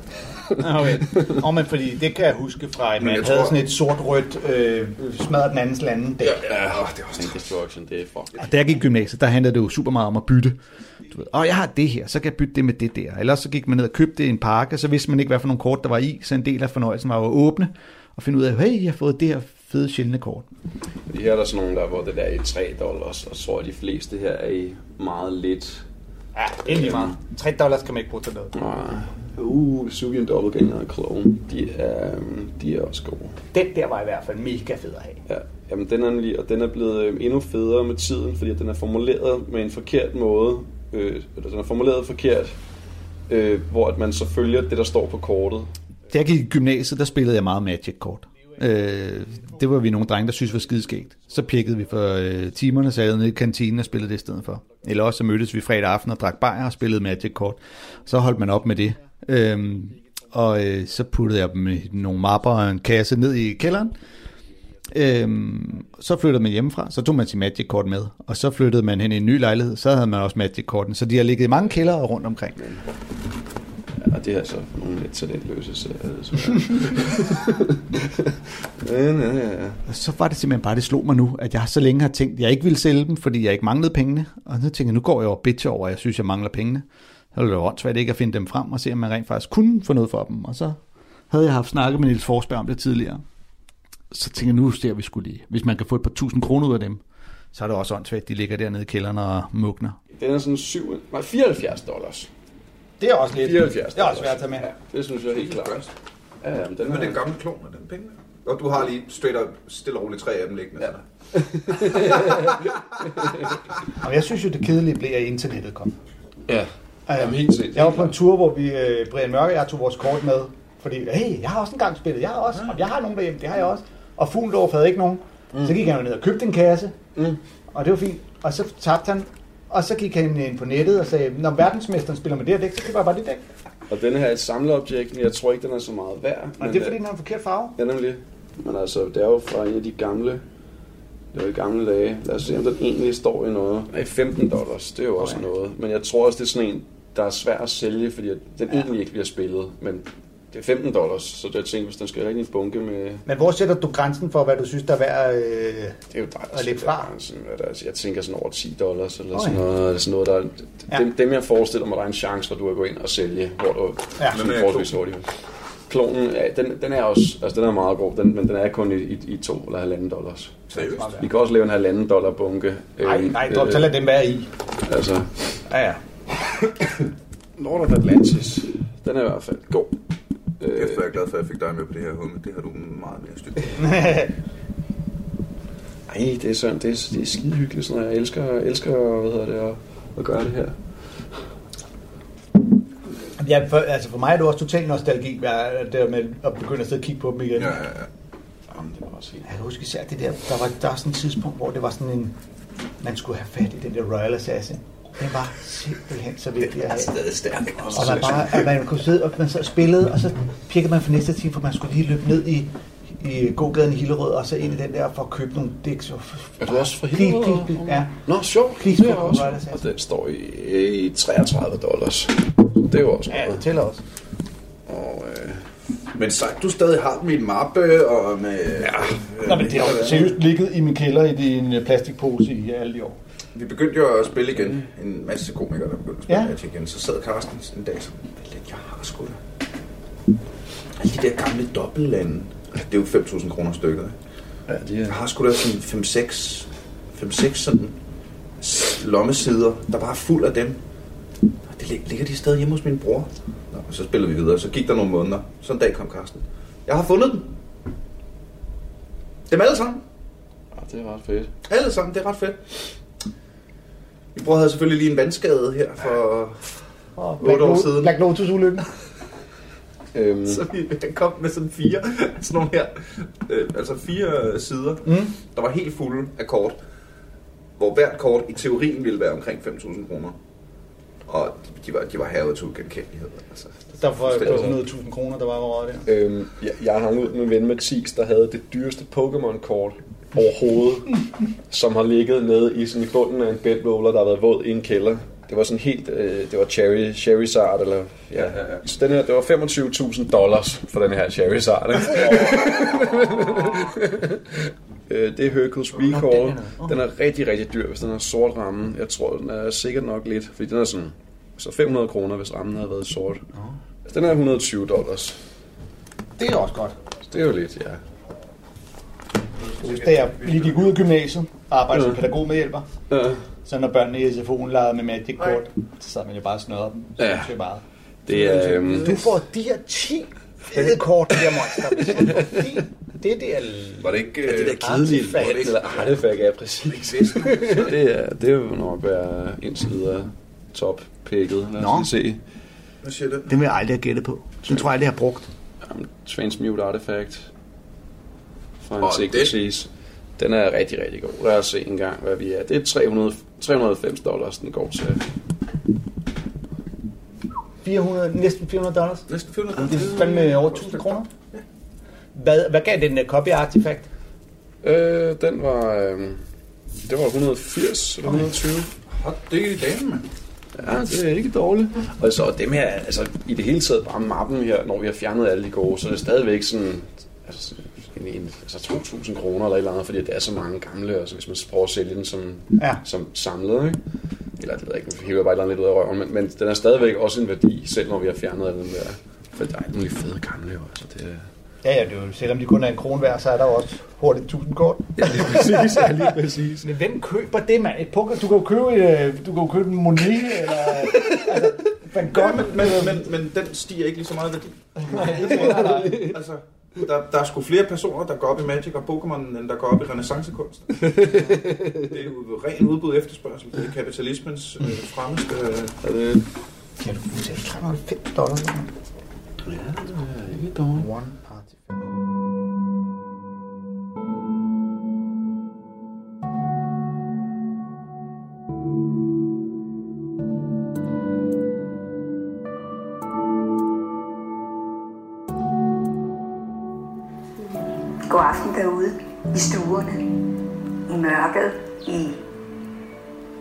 Speaker 2: Okay. Og men fordi det kan jeg huske fra, at man havde
Speaker 8: tror-
Speaker 2: sådan et sort-rødt øh, smadret den andens lande.
Speaker 8: Ja, ja, åh, det er også
Speaker 9: Tank Destruction, det er fuck.
Speaker 2: Og da jeg gik i gymnasiet, der handlede det jo super meget om at bytte. Du ved, åh, jeg har det her, så kan jeg bytte det med det der. Ellers så gik man ned og købte en pakke, så vidste man ikke, hvad for nogle kort der var i, så en del af fornøjelsen var jo at åbne og finde ud af, hey, jeg har fået det her fede sjældne kort.
Speaker 9: Her er der sådan nogle, der, hvor det der er i 3 dollars, og så tror jeg, de fleste her er i meget lidt.
Speaker 2: Ja, endelig meget. 3 dollars kan man ikke bruge til noget.
Speaker 9: Nej. Uh, Vesuvian Doppelganger og Clone, de er, de er også gode.
Speaker 2: Den der var i hvert fald mega fed at have.
Speaker 9: Ja, jamen den er nemlig, og den er blevet øh, endnu federe med tiden, fordi at den er formuleret med en forkert måde, øh, eller den er formuleret forkert, øh, hvor at man så følger det, der står på kortet.
Speaker 2: Da jeg gik i gymnasiet, der spillede jeg meget Magic-kort. Øh, det var vi nogle drenge, der synes var skideskægt. Så pikkede vi for øh, timerne, sad nede i kantinen og spillede det i stedet for. Eller også så mødtes vi fredag aften og drak bajer og spillede Magic-kort. Så holdt man op med det. Øh, og øh, så puttede jeg dem i nogle mapper og en kasse ned i kælderen. Øhm, så flyttede man hjemmefra, så tog man sit Magic-kort med, og så flyttede man hen i en ny lejlighed, så havde man også Magic-korten, så de har ligget i mange kældere rundt omkring.
Speaker 9: Og det er så nogle lidt talentløse så, så. Men, ja, ja, ja.
Speaker 2: Så var det simpelthen bare, det slog mig nu, at jeg så længe har tænkt, at jeg ikke ville sælge dem, fordi jeg ikke manglede pengene. Og så tænkte jeg, nu går jeg over bitch over, at jeg synes, jeg mangler pengene. Så ville det jo åndssvagt ikke at finde dem frem og se, om man rent faktisk kunne få noget for dem. Og så havde jeg haft snakket med Niels Forsberg om det tidligere. Så tænkte jeg, nu ser vi skulle lige. Hvis man kan få et par tusind kroner ud af dem, så er det også åndssvagt, de ligger dernede i kælderen og mugner.
Speaker 9: Den er sådan 7, nej, 74 dollars.
Speaker 2: Det er også lidt.
Speaker 9: 74
Speaker 2: Det er også svært at tage med.
Speaker 9: Ja, det synes jeg helt klart. Ja, ja, men den er,
Speaker 8: den gamle klon og den penge? Og du har lige straight up, stille og roligt tre af dem liggende. Ja.
Speaker 2: Og jeg synes jo, det kedelige blev, at internettet kom.
Speaker 9: ja, Jamen, helt sikkert.
Speaker 2: Jeg var på en tur, hvor vi, øh, Brian Mørke og jeg tog vores kort med, fordi, hey, jeg har også engang spillet, jeg har også, og jeg har nogen derhjemme, det har jeg også. Og Fuglendorf havde ikke nogen. Mm. Så gik han jo ned og købte en kasse,
Speaker 9: Mm.
Speaker 2: og det var fint. Og så tabte han, og så gik han ind på nettet og sagde, når verdensmesteren spiller med det her dæk, så køber jeg bare det dæk.
Speaker 9: Og den her er et samleobjekt, men jeg tror ikke, den er så meget værd.
Speaker 2: Og
Speaker 9: men,
Speaker 2: det er fordi,
Speaker 9: øh,
Speaker 2: den har en forkert farve.
Speaker 9: Ja, nemlig. Men altså, det er jo fra en af de gamle, det var i gamle dage. Lad os se, om den egentlig står i noget. Nej, 15 dollars, det er jo også
Speaker 2: Okay.
Speaker 9: noget. Men jeg tror også, det er sådan en, der er svær at sælge, fordi den ja. egentlig ikke bliver spillet. Men det er 15 dollars, så jeg tænker, hvis den skal rigtig en bunke med...
Speaker 2: Men hvor sætter du grænsen for, hvad du synes, der er værd? Øh...
Speaker 9: Det er jo dig,
Speaker 2: lidt
Speaker 9: sætter
Speaker 2: fra.
Speaker 9: grænsen, hvad der er. Jeg tænker sådan over 10 dollars, eller
Speaker 2: Okay.
Speaker 9: sådan noget. Eller sådan noget der,
Speaker 2: Ja.
Speaker 9: dem, dem, jeg forestiller mig, der er en chance for, at du kan gå ind og sælge, hvor du
Speaker 2: Ja.
Speaker 9: sådan forholdsvis hurtigt. Klonen, ja, den, den er også, altså den er meget god, den, men den er kun i, i, i to eller halvanden dollars.
Speaker 8: Seriøst?
Speaker 9: Vi kan også lave en halvanden dollar bunke.
Speaker 2: Nej, nej, drop, så lad dem være i.
Speaker 9: Altså,
Speaker 2: Ja, ja.
Speaker 9: Lord of Atlantis, den er i hvert fald god. Øh,
Speaker 8: Kæft, hvor er jeg glad for, at jeg fik dig med på det her hul, men det har du meget mere styr på.
Speaker 9: Ej, det er sådan, det er, det er skide hyggeligt, sådan, noget. jeg elsker, elsker hvad hedder det, at, at gøre det her.
Speaker 2: Ja, for, altså for mig er det også total nostalgi, det der med at begynde at sidde og kigge på dem igen.
Speaker 8: Ja, ja, ja.
Speaker 9: Jamen, det var også helt...
Speaker 2: Jeg kan huske især det der, der var, der var sådan et tidspunkt, hvor det var sådan en, man skulle have fat i den der Royal Assassin. Den var simpelthen så vigtig at have.
Speaker 8: Stadig stærk.
Speaker 2: Og man bare, at man kunne sidde og man så spillede, og så pirkede man for næste time, for man skulle lige løbe ned i, i gågaden i Hillerød, og så ind i den der for at købe nogle dæk.
Speaker 9: Er du også fra Hillerød?
Speaker 2: please, please. Ja.
Speaker 9: Nå, sjovt.
Speaker 2: Please,
Speaker 9: Det er også. Og den står i, i 33 dollars. Det er jo også
Speaker 2: Ja, det tæller også.
Speaker 9: Og øh,
Speaker 8: Men sagt, du stadig har en mappe og med... Ja.
Speaker 2: Nå, men det har seriøst ligget i min kælder i en øh, plastikpose i alle de år.
Speaker 8: Vi begyndte jo at spille igen. En masse komikere, der begyndte at spille
Speaker 2: Ja.
Speaker 8: Magic igen. Så sad Carsten en dag sådan, "Vent lidt, jeg har sgu da. Alle de der gamle dobbeltlande. Det er jo 5.000 kroner stykket.
Speaker 9: Ja, de
Speaker 8: Jeg har sgu da sådan 5-6 5-6 sådan lommesider, der bare er fuld af dem. Og det lig- ligger de stadig hjemme hos min bror. Nå, og så spillede vi videre. Så gik der nogle måneder. Så en dag kom Carsten. Jeg har fundet dem. Dem alle sammen.
Speaker 9: Ja, det er ret fedt.
Speaker 8: Alle sammen, det er ret fedt. Min bror havde selvfølgelig lige en vandskade her for
Speaker 2: Og
Speaker 8: 8 år siden.
Speaker 2: Black Lotus ulykken.
Speaker 9: Øhm,
Speaker 8: Så vi han kom med sådan fire, sådan nogle her, øh, altså fire sider,
Speaker 2: Mm.
Speaker 8: der var helt fulde af kort, hvor hvert kort i teorien ville være omkring 5.000 kroner. Og de var, de var havet til ugenkendelighed. Altså,
Speaker 2: Der var
Speaker 8: fuldstændig.
Speaker 2: 100.000 kroner, der var over der.
Speaker 9: øhm, jeg, jeg hang ud med en ven Mathis, der havde det dyreste Pokémon-kort overhovedet, som har ligget nede i, sådan i bunden af en bedroller, der har været våd i en kælder. Det var sådan helt, øh, det var Cherry, Charizard, eller, ja.
Speaker 8: Ja, ja, ja.
Speaker 9: Så den her, det var 25.000 dollars for den her Charizard, ikke? Øh, det er Hercules Recall. Den er rigtig, rigtig dyr, hvis den har sort ramme. Jeg tror, den er sikkert nok lidt, fordi den er sådan, så 500 kroner, hvis rammen havde været sort. Altså, den er 120 dollars.
Speaker 2: Det er også godt.
Speaker 9: Så det er jo lidt, ja.
Speaker 2: Da jeg lige gik ud af gymnasiet og arbejdede som pædagogmedhjælper,
Speaker 9: Ja.
Speaker 2: så når børnene i SFO'en legede med Magic Kort, så sad man jo bare og snørrede dem. Så
Speaker 9: Ja.
Speaker 2: det er meget.
Speaker 9: Det er, øhm,
Speaker 2: Du får de her 10 fede kort, de her monster. Det, det der...
Speaker 8: Var det ikke...
Speaker 9: det
Speaker 8: Øh,
Speaker 9: der kedelige
Speaker 2: Artifact.
Speaker 9: eller artefakt er præcis. Det, er, det vil nok være indtil videre top picket. Lad os se.
Speaker 8: hvad siger det?
Speaker 10: Det vil jeg aldrig have gættet på. Den tror jeg aldrig, jeg har brugt.
Speaker 9: Um, Transmute Artifact fra en
Speaker 8: Og
Speaker 9: Antiquities. Den er rigtig, rigtig god. Lad os se en gang, hvad vi er. Det er 300, 390 dollars, den går til.
Speaker 2: 400, næsten 400 dollars.
Speaker 8: Næsten 400
Speaker 2: Det er fandme over 1000 kroner. Hvad, hvad gav den der copy artifact?
Speaker 9: Øh, den var... Øh, det var 180 eller 120.
Speaker 8: Hot, det er i mand.
Speaker 9: Ja, det er ikke dårligt. Og så dem her, altså i det hele taget bare mappen her, når vi har fjernet alle de gode, så er det stadigvæk sådan, altså, sådan en, en, altså 2.000 kroner eller et eller andet, fordi det er så mange gamle, altså hvis man prøver at sælge den som,
Speaker 2: Ja.
Speaker 9: som samlet, ikke? Eller det ved jeg ikke, nu hiver bare et eller andet lidt ud af røven, men, men den er stadigvæk også en værdi, selv når vi har fjernet dem der. For der er alle mulige fede gamle, altså det er...
Speaker 2: Ja, ja, det er jo, selvom de kun er en krone hver, så er der jo også hurtigt 1000 kort.
Speaker 9: Ja, lige præcis, ja, lige præcis.
Speaker 2: Men hvem køber det, mand? Et poker, du kan jo købe, et, du kan jo købe en Monet, eller altså, Van
Speaker 8: Ja,
Speaker 2: Gogh.
Speaker 8: men, men, men, men den stiger ikke lige så meget i værdi.
Speaker 2: nej, nej.
Speaker 8: Altså, der, der er sgu flere personer, der går op i Magic og Pokémon, end der går op i renaissancekunst. det er jo ren udbud efterspørgsel. Det er kapitalismens øh, fremmeste... Øh,
Speaker 2: Kan du få til 390 dollars?
Speaker 9: Ja, det er ikke dårligt.
Speaker 11: Aften derude i stuerne, i mørket, i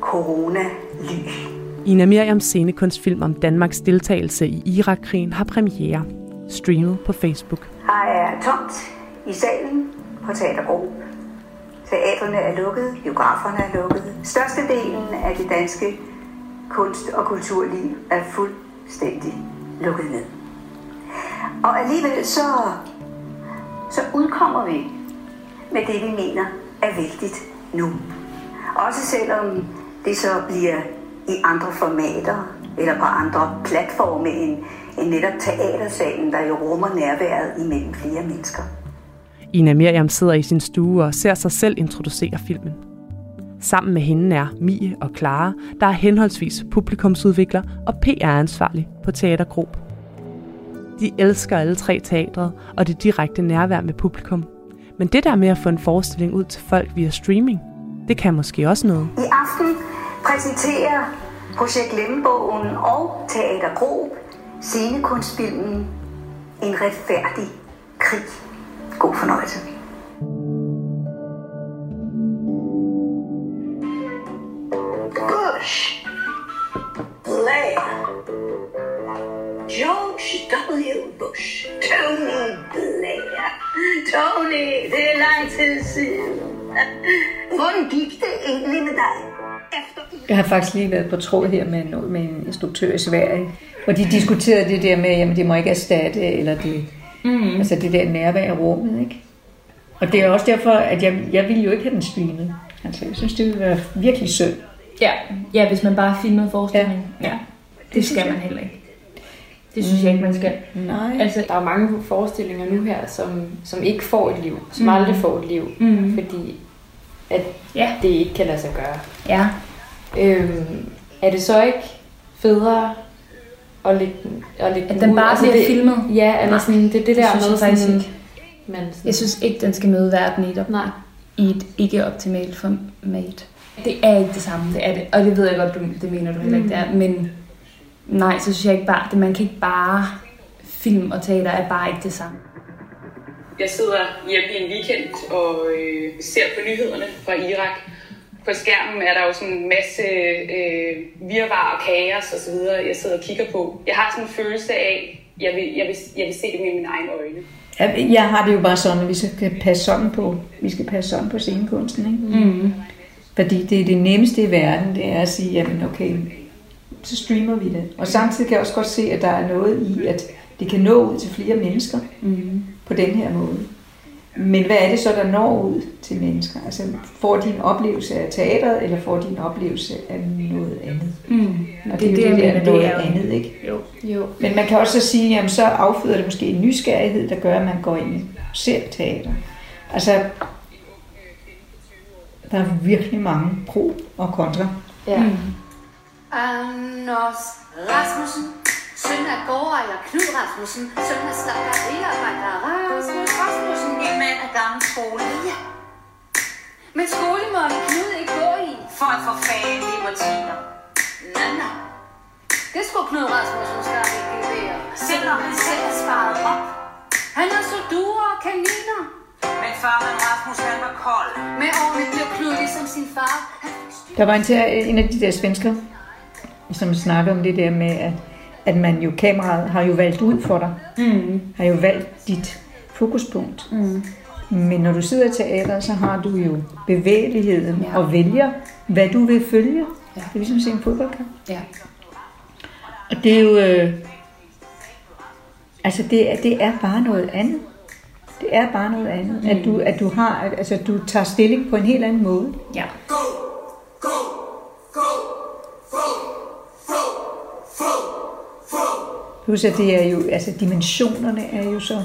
Speaker 11: corona-lys.
Speaker 4: Ina Miriams scenekunstfilm om Danmarks deltagelse i Irakkrigen har premiere. Streamet på Facebook.
Speaker 11: Her er tomt i salen på Teater Gro. Teatrene er lukket, biograferne er lukket. Størstedelen af det danske kunst- og kulturliv er fuldstændig lukket ned. Og alligevel så, så udkommer vi med det, vi mener er vigtigt nu. Også selvom det så bliver i andre formater eller på andre platforme end, end netop teatersalen, der jo rummer nærværet imellem flere mennesker.
Speaker 4: Ina Miriam sidder i sin stue og ser sig selv introducere filmen. Sammen med hende er Mie og Clara, der er henholdsvis publikumsudvikler og PR-ansvarlig på Teatergrup. De elsker alle tre teatret og det direkte nærvær med publikum. Men det der med at få en forestilling ud til folk via streaming, det kan måske også noget.
Speaker 11: I aften præsenterer Projekt Lemmebogen og Teater Grob scenekunstfilmen En retfærdig krig. God fornøjelse. Bush, Blair, W. Bush. Tony Blair. Tony, det er lang tid siden. Hvordan gik det egentlig med dig?
Speaker 1: Jeg har faktisk lige været på tråd her med, en, med en instruktør i Sverige, hvor de diskuterede det der med, at det må ikke erstatte, eller det, mm. altså det der nærvær i rummet, ikke? Og det er også derfor, at jeg, jeg ville jo ikke have den streamet. Altså, jeg synes, det ville være virkelig synd.
Speaker 6: Ja, ja hvis man bare filmede forestillingen. Ja. ja. Det, det skal man heller ikke. Det synes mm. jeg ikke, man skal.
Speaker 1: Nej.
Speaker 12: Altså, der er mange forestillinger nu her, som, som ikke får et liv, som mm. aldrig får et liv, mm. fordi at ja. det ikke kan lade sig gøre.
Speaker 6: Ja.
Speaker 12: Øhm, er det så ikke federe at lægge, at lægge
Speaker 6: at den bare altså, bliver
Speaker 12: det,
Speaker 6: filmet?
Speaker 12: Ja, eller sådan, det er det der med sådan, ikke.
Speaker 6: Men sådan, jeg synes ikke, den skal møde verden i,
Speaker 12: Nej.
Speaker 6: i et ikke-optimalt format. Det er ikke det samme, det er det. Og det ved jeg godt, du, det mener du heller ikke, det er. Men nej, så synes jeg ikke bare, det, man kan ikke bare film og teater er bare ikke det samme.
Speaker 13: Jeg sidder hjemme i en weekend og øh, ser på nyhederne fra Irak. På skærmen er der jo sådan en masse øh, virvar og kaos og så videre, jeg sidder og kigger på. Jeg har sådan en følelse af, jeg vil, jeg vil, jeg vil se det med mine egne øjne.
Speaker 1: Jeg har det jo bare sådan, at vi skal passe sådan på, vi skal passe sådan på scenekunsten. Ikke?
Speaker 6: Mm.
Speaker 1: Fordi det er det nemmeste i verden, det er at sige, jamen okay, så streamer vi det. Og samtidig kan jeg også godt se, at der er noget i, at det kan nå ud til flere mennesker
Speaker 6: mm.
Speaker 1: på den her måde. Men hvad er det så, der når ud til mennesker? Altså, får de en oplevelse af teateret, eller får de en oplevelse af noget andet?
Speaker 6: Mm.
Speaker 1: Og det, det er jo det, det, der noget det er andet, ikke?
Speaker 6: Jo. jo.
Speaker 1: Men man kan også så sige, jamen så afføder det måske en nysgerrighed, der gør, at man går ind og ser teater. Altså, der er virkelig mange pro og kontra.
Speaker 12: Ja.
Speaker 6: Mm.
Speaker 11: Anders Rasmussen, søn af gårdejer Knud Rasmussen, søn af slagteriarbejder Rasmus Rasmussen, en mand af gammel skole. Ja. Men skole må Knud ikke gå i, for at få fanden libertiner. Nå, nå. Det skulle Knud Rasmussen snart ikke levere, selvom han selv har sparet op. Han har så duer og kaniner. Men farmen Rasmus, han var kold. Med årene blev Knud ligesom sin far.
Speaker 1: Der var en, til, en af de der svensker, som snakker om det der med, at, at man jo, kameraet har jo valgt ud for dig.
Speaker 6: Mm.
Speaker 1: Har jo valgt dit fokuspunkt.
Speaker 6: Mm.
Speaker 1: Men når du sidder i teater, så har du jo bevægeligheden
Speaker 6: Ja.
Speaker 1: og vælger, hvad du vil følge.
Speaker 6: Ja.
Speaker 1: Det er ligesom at se en fodboldkamp.
Speaker 6: Ja.
Speaker 1: Og det er jo... Øh, altså, det er, det er bare noget andet. Det er bare noget andet. Mm. At, du, at du har... Altså, du tager stilling på en helt anden måde.
Speaker 6: Ja.
Speaker 1: Plus at det er jo... Altså, dimensionerne er jo så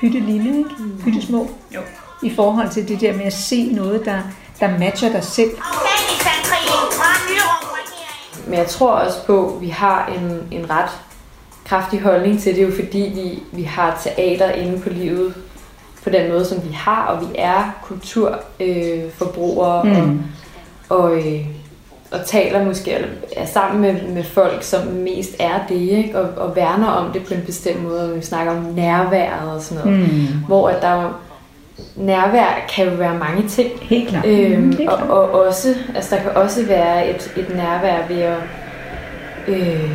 Speaker 1: pytte lille, ikke? Pytte små.
Speaker 6: Jo.
Speaker 1: I forhold til det der med at se noget, der, der matcher dig selv.
Speaker 12: Men jeg tror også på, at vi har en, en ret kraftig holdning til det, jo fordi vi, vi har teater inde på livet på den måde, som vi har, og vi er kulturforbrugere øh, forbrugere
Speaker 1: Mm.
Speaker 12: og, og, øh, og taler måske eller er sammen med, med folk, som mest er det, ikke? Og, og værner om det på en bestemt måde, og vi snakker om nærværet og sådan noget,
Speaker 1: Mm.
Speaker 12: hvor at der jo- nærvær kan jo være mange ting.
Speaker 1: Helt klart.
Speaker 12: Øhm,
Speaker 1: Mm, helt
Speaker 12: og,
Speaker 1: klart.
Speaker 12: og også, altså der kan også være et, et nærvær ved at, øh,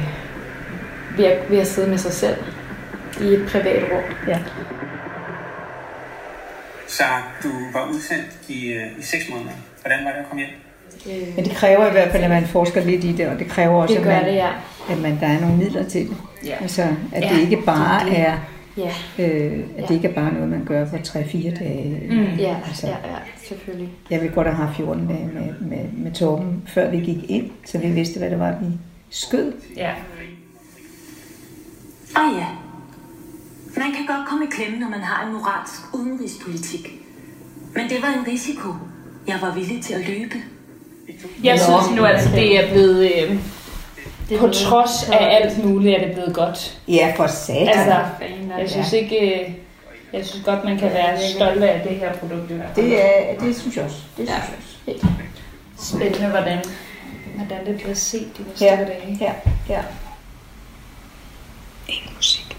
Speaker 12: ved, at, ved at sidde med sig selv i et privat rum.
Speaker 1: Ja.
Speaker 14: Så du var udsendt i, øh, i seks måneder. Hvordan var det at komme hjem?
Speaker 12: Øh,
Speaker 1: Men det kræver i hvert fald, at man forsker lidt i det, og det kræver også,
Speaker 12: Det
Speaker 1: at, man,
Speaker 12: det, ja.
Speaker 1: at man, der er nogle midler til det.
Speaker 6: Ja.
Speaker 1: Altså, at
Speaker 12: Ja,
Speaker 1: det ikke bare
Speaker 12: det er det.
Speaker 1: er,
Speaker 12: Ja.
Speaker 1: øh, at
Speaker 12: Ja.
Speaker 1: det ikke er bare noget, man gør på 3-4 dage.
Speaker 6: Mm.
Speaker 12: Ja,
Speaker 1: Altså,
Speaker 12: ja, ja, selvfølgelig.
Speaker 1: Jeg vil godt have haft 14 dage med, med, med Torben, før vi gik ind, så vi vidste, hvad det var, vi skød.
Speaker 6: Ja.
Speaker 11: Ah ja. Man kan godt komme i klemme, når man har en moralsk udenrigspolitik. Men det var en risiko. Jeg var villig til at løbe.
Speaker 6: Jeg synes nu, altså, det er blevet... Øh,
Speaker 12: Det
Speaker 6: på trods af alt muligt, er det blevet godt.
Speaker 1: Ja, for satan.
Speaker 6: Altså,
Speaker 12: Fanden,
Speaker 6: jeg synes ikke... øh, Jeg synes godt, man kan være stolt af det her produkt i hvert fald.
Speaker 1: det, er, det synes jeg også. Det
Speaker 6: Ja.
Speaker 1: synes jeg også.
Speaker 6: Spændende, hvordan, hvordan det bliver set de næste
Speaker 1: Ja.
Speaker 6: dage.
Speaker 1: Ja, ja. Ingen. Musik.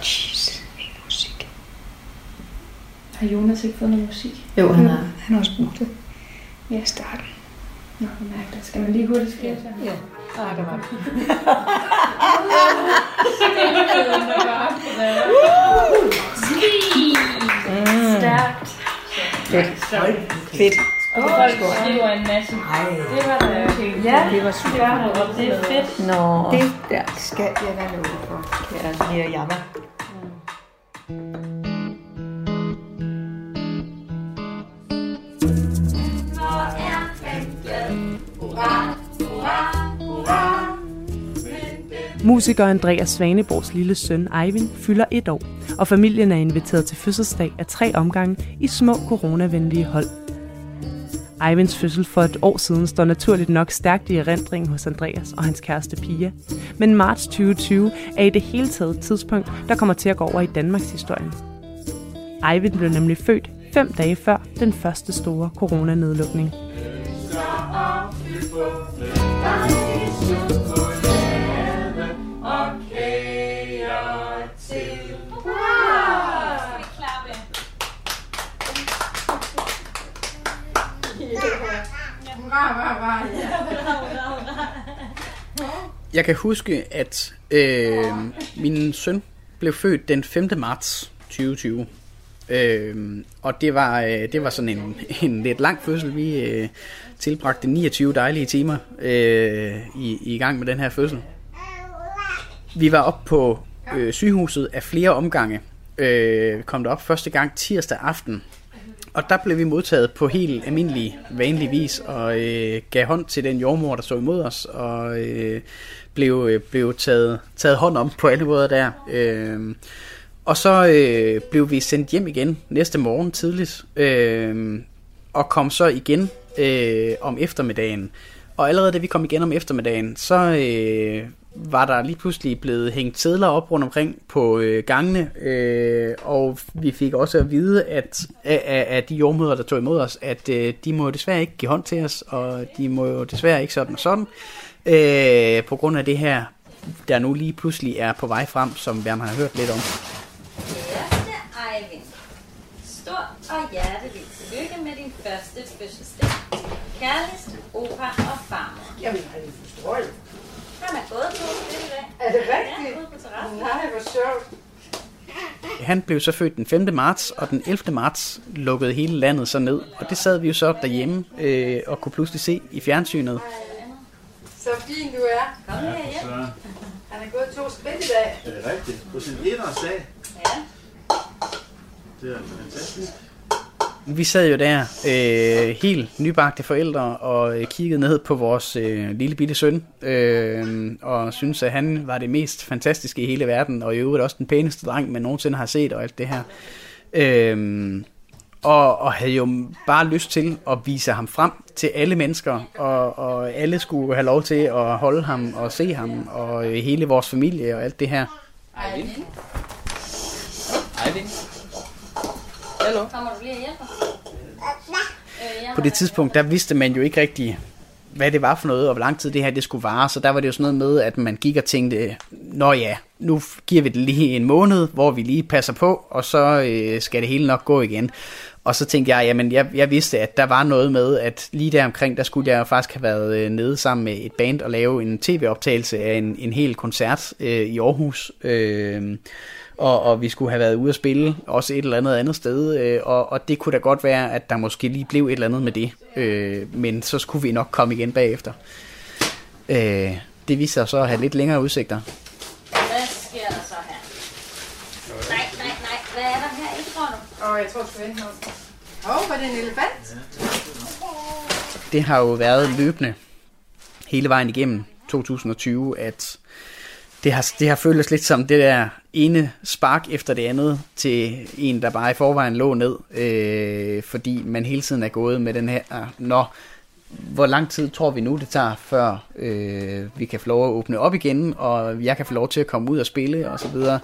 Speaker 1: Jeez, ingen musik.
Speaker 6: Har Jonas ikke fået noget musik?
Speaker 1: Jo, han har, han har også brugt det.
Speaker 6: Ja, starten. Nå, mærkeligt. Skal man lige hurtigt skrive sig?
Speaker 1: Ja. Ah, det var det.
Speaker 6: Stærkt.
Speaker 1: Fedt. Fedt.
Speaker 6: Og folk skriver en masse. Det var da
Speaker 1: Ja, det var super.
Speaker 6: Det er fedt.
Speaker 1: Nå. Det der skal jeg da love for. Kære lille jammer.
Speaker 4: Musiker Andreas Svaneborgs lille søn Eivind fylder et år, og familien er inviteret til fødselsdag af tre omgange i små coronavenlige hold. Eivinds fødsel for et år siden står naturligt nok stærkt i erindringen hos Andreas og hans kæreste Pia. Men marts 2020 er i det hele taget et tidspunkt, der kommer til at gå over i Danmarks historie. Eivind blev nemlig født fem dage før den første store coronanedlukning.
Speaker 3: Jeg kan huske, at øh, min søn blev født den 5. marts 2020. Øh, og det var, øh, det var sådan en, en lidt lang fødsel. Vi øh, tilbragte 29 dejlige timer øh, i, i gang med den her fødsel. Vi var op på øh, sygehuset af flere omgange. Øh, kom op første gang tirsdag aften. Og der blev vi modtaget på helt almindelig, vanlig vis, og øh, gav hånd til den jordmor, der så imod os, og øh, blev, øh, blev taget, taget hånd om på alle måder der. Øh, og så øh, blev vi sendt hjem igen næste morgen tidligt, øh, og kom så igen øh, om eftermiddagen. Og allerede da vi kom igen om eftermiddagen, så øh, var der lige pludselig blevet hængt sædler op rundt omkring på øh, gangene, øh, og vi fik også at vide at af, af de jordmøder, der tog imod os, at øh, de må jo desværre ikke give hånd til os, og de må jo desværre ikke sådan og sådan, øh, på grund af det her, der nu lige pludselig er på vej frem, som man har hørt lidt om.
Speaker 15: Kæreste Eivind, stort og hjerteligt tillykke med din første fødselsdag. Kærligst, opa og farmor.
Speaker 16: Jamen, har I forstået?
Speaker 15: Han er gået på det i dag.
Speaker 16: Er det
Speaker 15: Ja,
Speaker 16: rigtigt?
Speaker 15: ude på terrassen.
Speaker 16: Nej, hvor sjovt.
Speaker 3: Han blev så født den 5. marts, og den 11. marts lukkede hele landet så ned. Og det sad vi jo så derhjemme øh, og kunne pludselig se i fjernsynet.
Speaker 16: Så fin du er.
Speaker 15: Kom her hjem.
Speaker 16: Han er gået to skridt i dag.
Speaker 17: Er det rigtigt? På sin idrætsdag?
Speaker 15: Ja.
Speaker 17: Det er fantastisk.
Speaker 3: Vi sad jo der, øh, helt nybagte forældre, og øh, kiggede ned på vores øh, lille bitte søn, øh, og synes at han var det mest fantastiske i hele verden, og i øvrigt også den pæneste dreng, man nogensinde har set, og alt det her. Øh, og, og havde jo bare lyst til at vise ham frem til alle mennesker, og, og alle skulle have lov til at holde ham og se ham, og øh, hele vores familie og alt det her.
Speaker 15: Eivind,
Speaker 3: Eivind.
Speaker 15: Hallo. Kommer du lige og hjælper? Øh,
Speaker 3: på det tidspunkt, der vidste man jo ikke rigtig, hvad det var for noget, og hvor lang tid det her det skulle vare. Så der var det jo sådan noget med, at man gik og tænkte, nå ja, nu giver vi det lige en måned, hvor vi lige passer på, og så øh, skal det hele nok gå igen. Og så tænkte jeg, jamen jeg, jeg vidste, at der var noget med, at lige der omkring, der skulle jeg faktisk have været øh, nede sammen med et band og lave en tv-optagelse af en, en hel koncert øh, i Aarhus. Øh, og, og vi skulle have været ude at spille også et eller andet andet sted, øh, og, og det kunne da godt være, at der måske lige blev et eller andet med det, øh, men så skulle vi nok komme igen bagefter. Øh, det viste sig så at have lidt længere udsigter.
Speaker 15: Hvad sker der så her? Nej, nej, nej. Hvad er der her i, tror du?
Speaker 16: Åh, oh, jeg tror, du skal vente. Åh, oh, var det en elefant?
Speaker 3: Det har jo været løbende hele vejen igennem 2020, at det har, det har føltes lidt som det der ene spark efter det andet til en, der bare i forvejen lå ned, øh, fordi man hele tiden er gået med den her, nå, hvor lang tid tror vi nu, det tager, før øh, vi kan få lov at åbne op igen, og jeg kan få lov til at komme ud og spille, og så videre.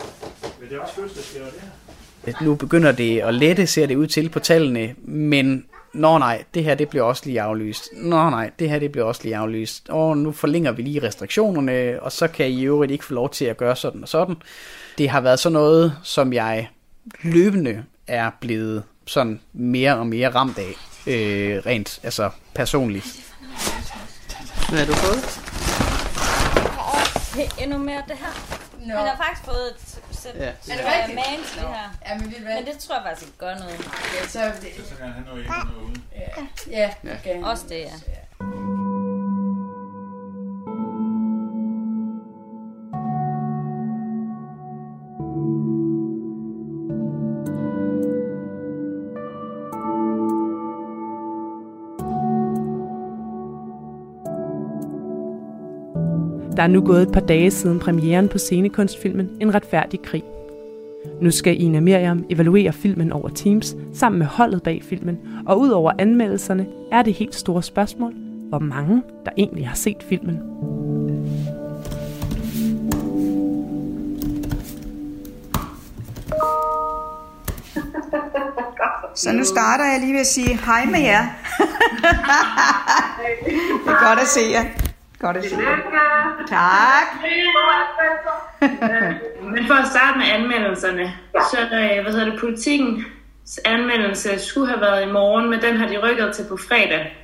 Speaker 17: Men det er også fødselsdagsgave, det her.
Speaker 3: Nu begynder det at lette, ser det ud til på tallene, men Nå nej, det her det bliver også lige aflyst. Nå nej, det her det bliver også lige aflyst. Og nu forlænger vi lige restriktionerne, og så kan I i øvrigt ikke få lov til at gøre sådan og sådan. Det har været sådan noget, som jeg løbende er blevet sådan mere og mere ramt af, øh, rent altså personligt.
Speaker 5: Hvad har du fået?
Speaker 17: Okay, endnu mere det her.
Speaker 3: Nå.
Speaker 17: Han har faktisk fået et sæt
Speaker 3: Ja. Er det rigtigt?
Speaker 17: man til det her.
Speaker 3: Ja, men, ved
Speaker 17: men det tror jeg faktisk ikke gør noget.
Speaker 3: Ja, så, det,
Speaker 2: Så kan han nå ind og ude.
Speaker 3: ja, ja,
Speaker 18: Ja.
Speaker 3: okay.
Speaker 17: Også det, ja.
Speaker 4: Der er nu gået et par dage siden premieren på scenekunstfilmen En retfærdig krig. Nu skal Ina Miriam evaluere filmen over Teams sammen med holdet bag filmen, og ud over anmeldelserne er det helt store spørgsmål, hvor mange der egentlig har set filmen.
Speaker 1: Så nu starter jeg lige ved at sige hej med jer. det er godt at se jer. Godt at se. Tak.
Speaker 19: Men for at starte med anmeldelserne, så øh, hvad hedder det, politikens anmeldelse skulle have været i morgen, men den har de rykket til på fredag.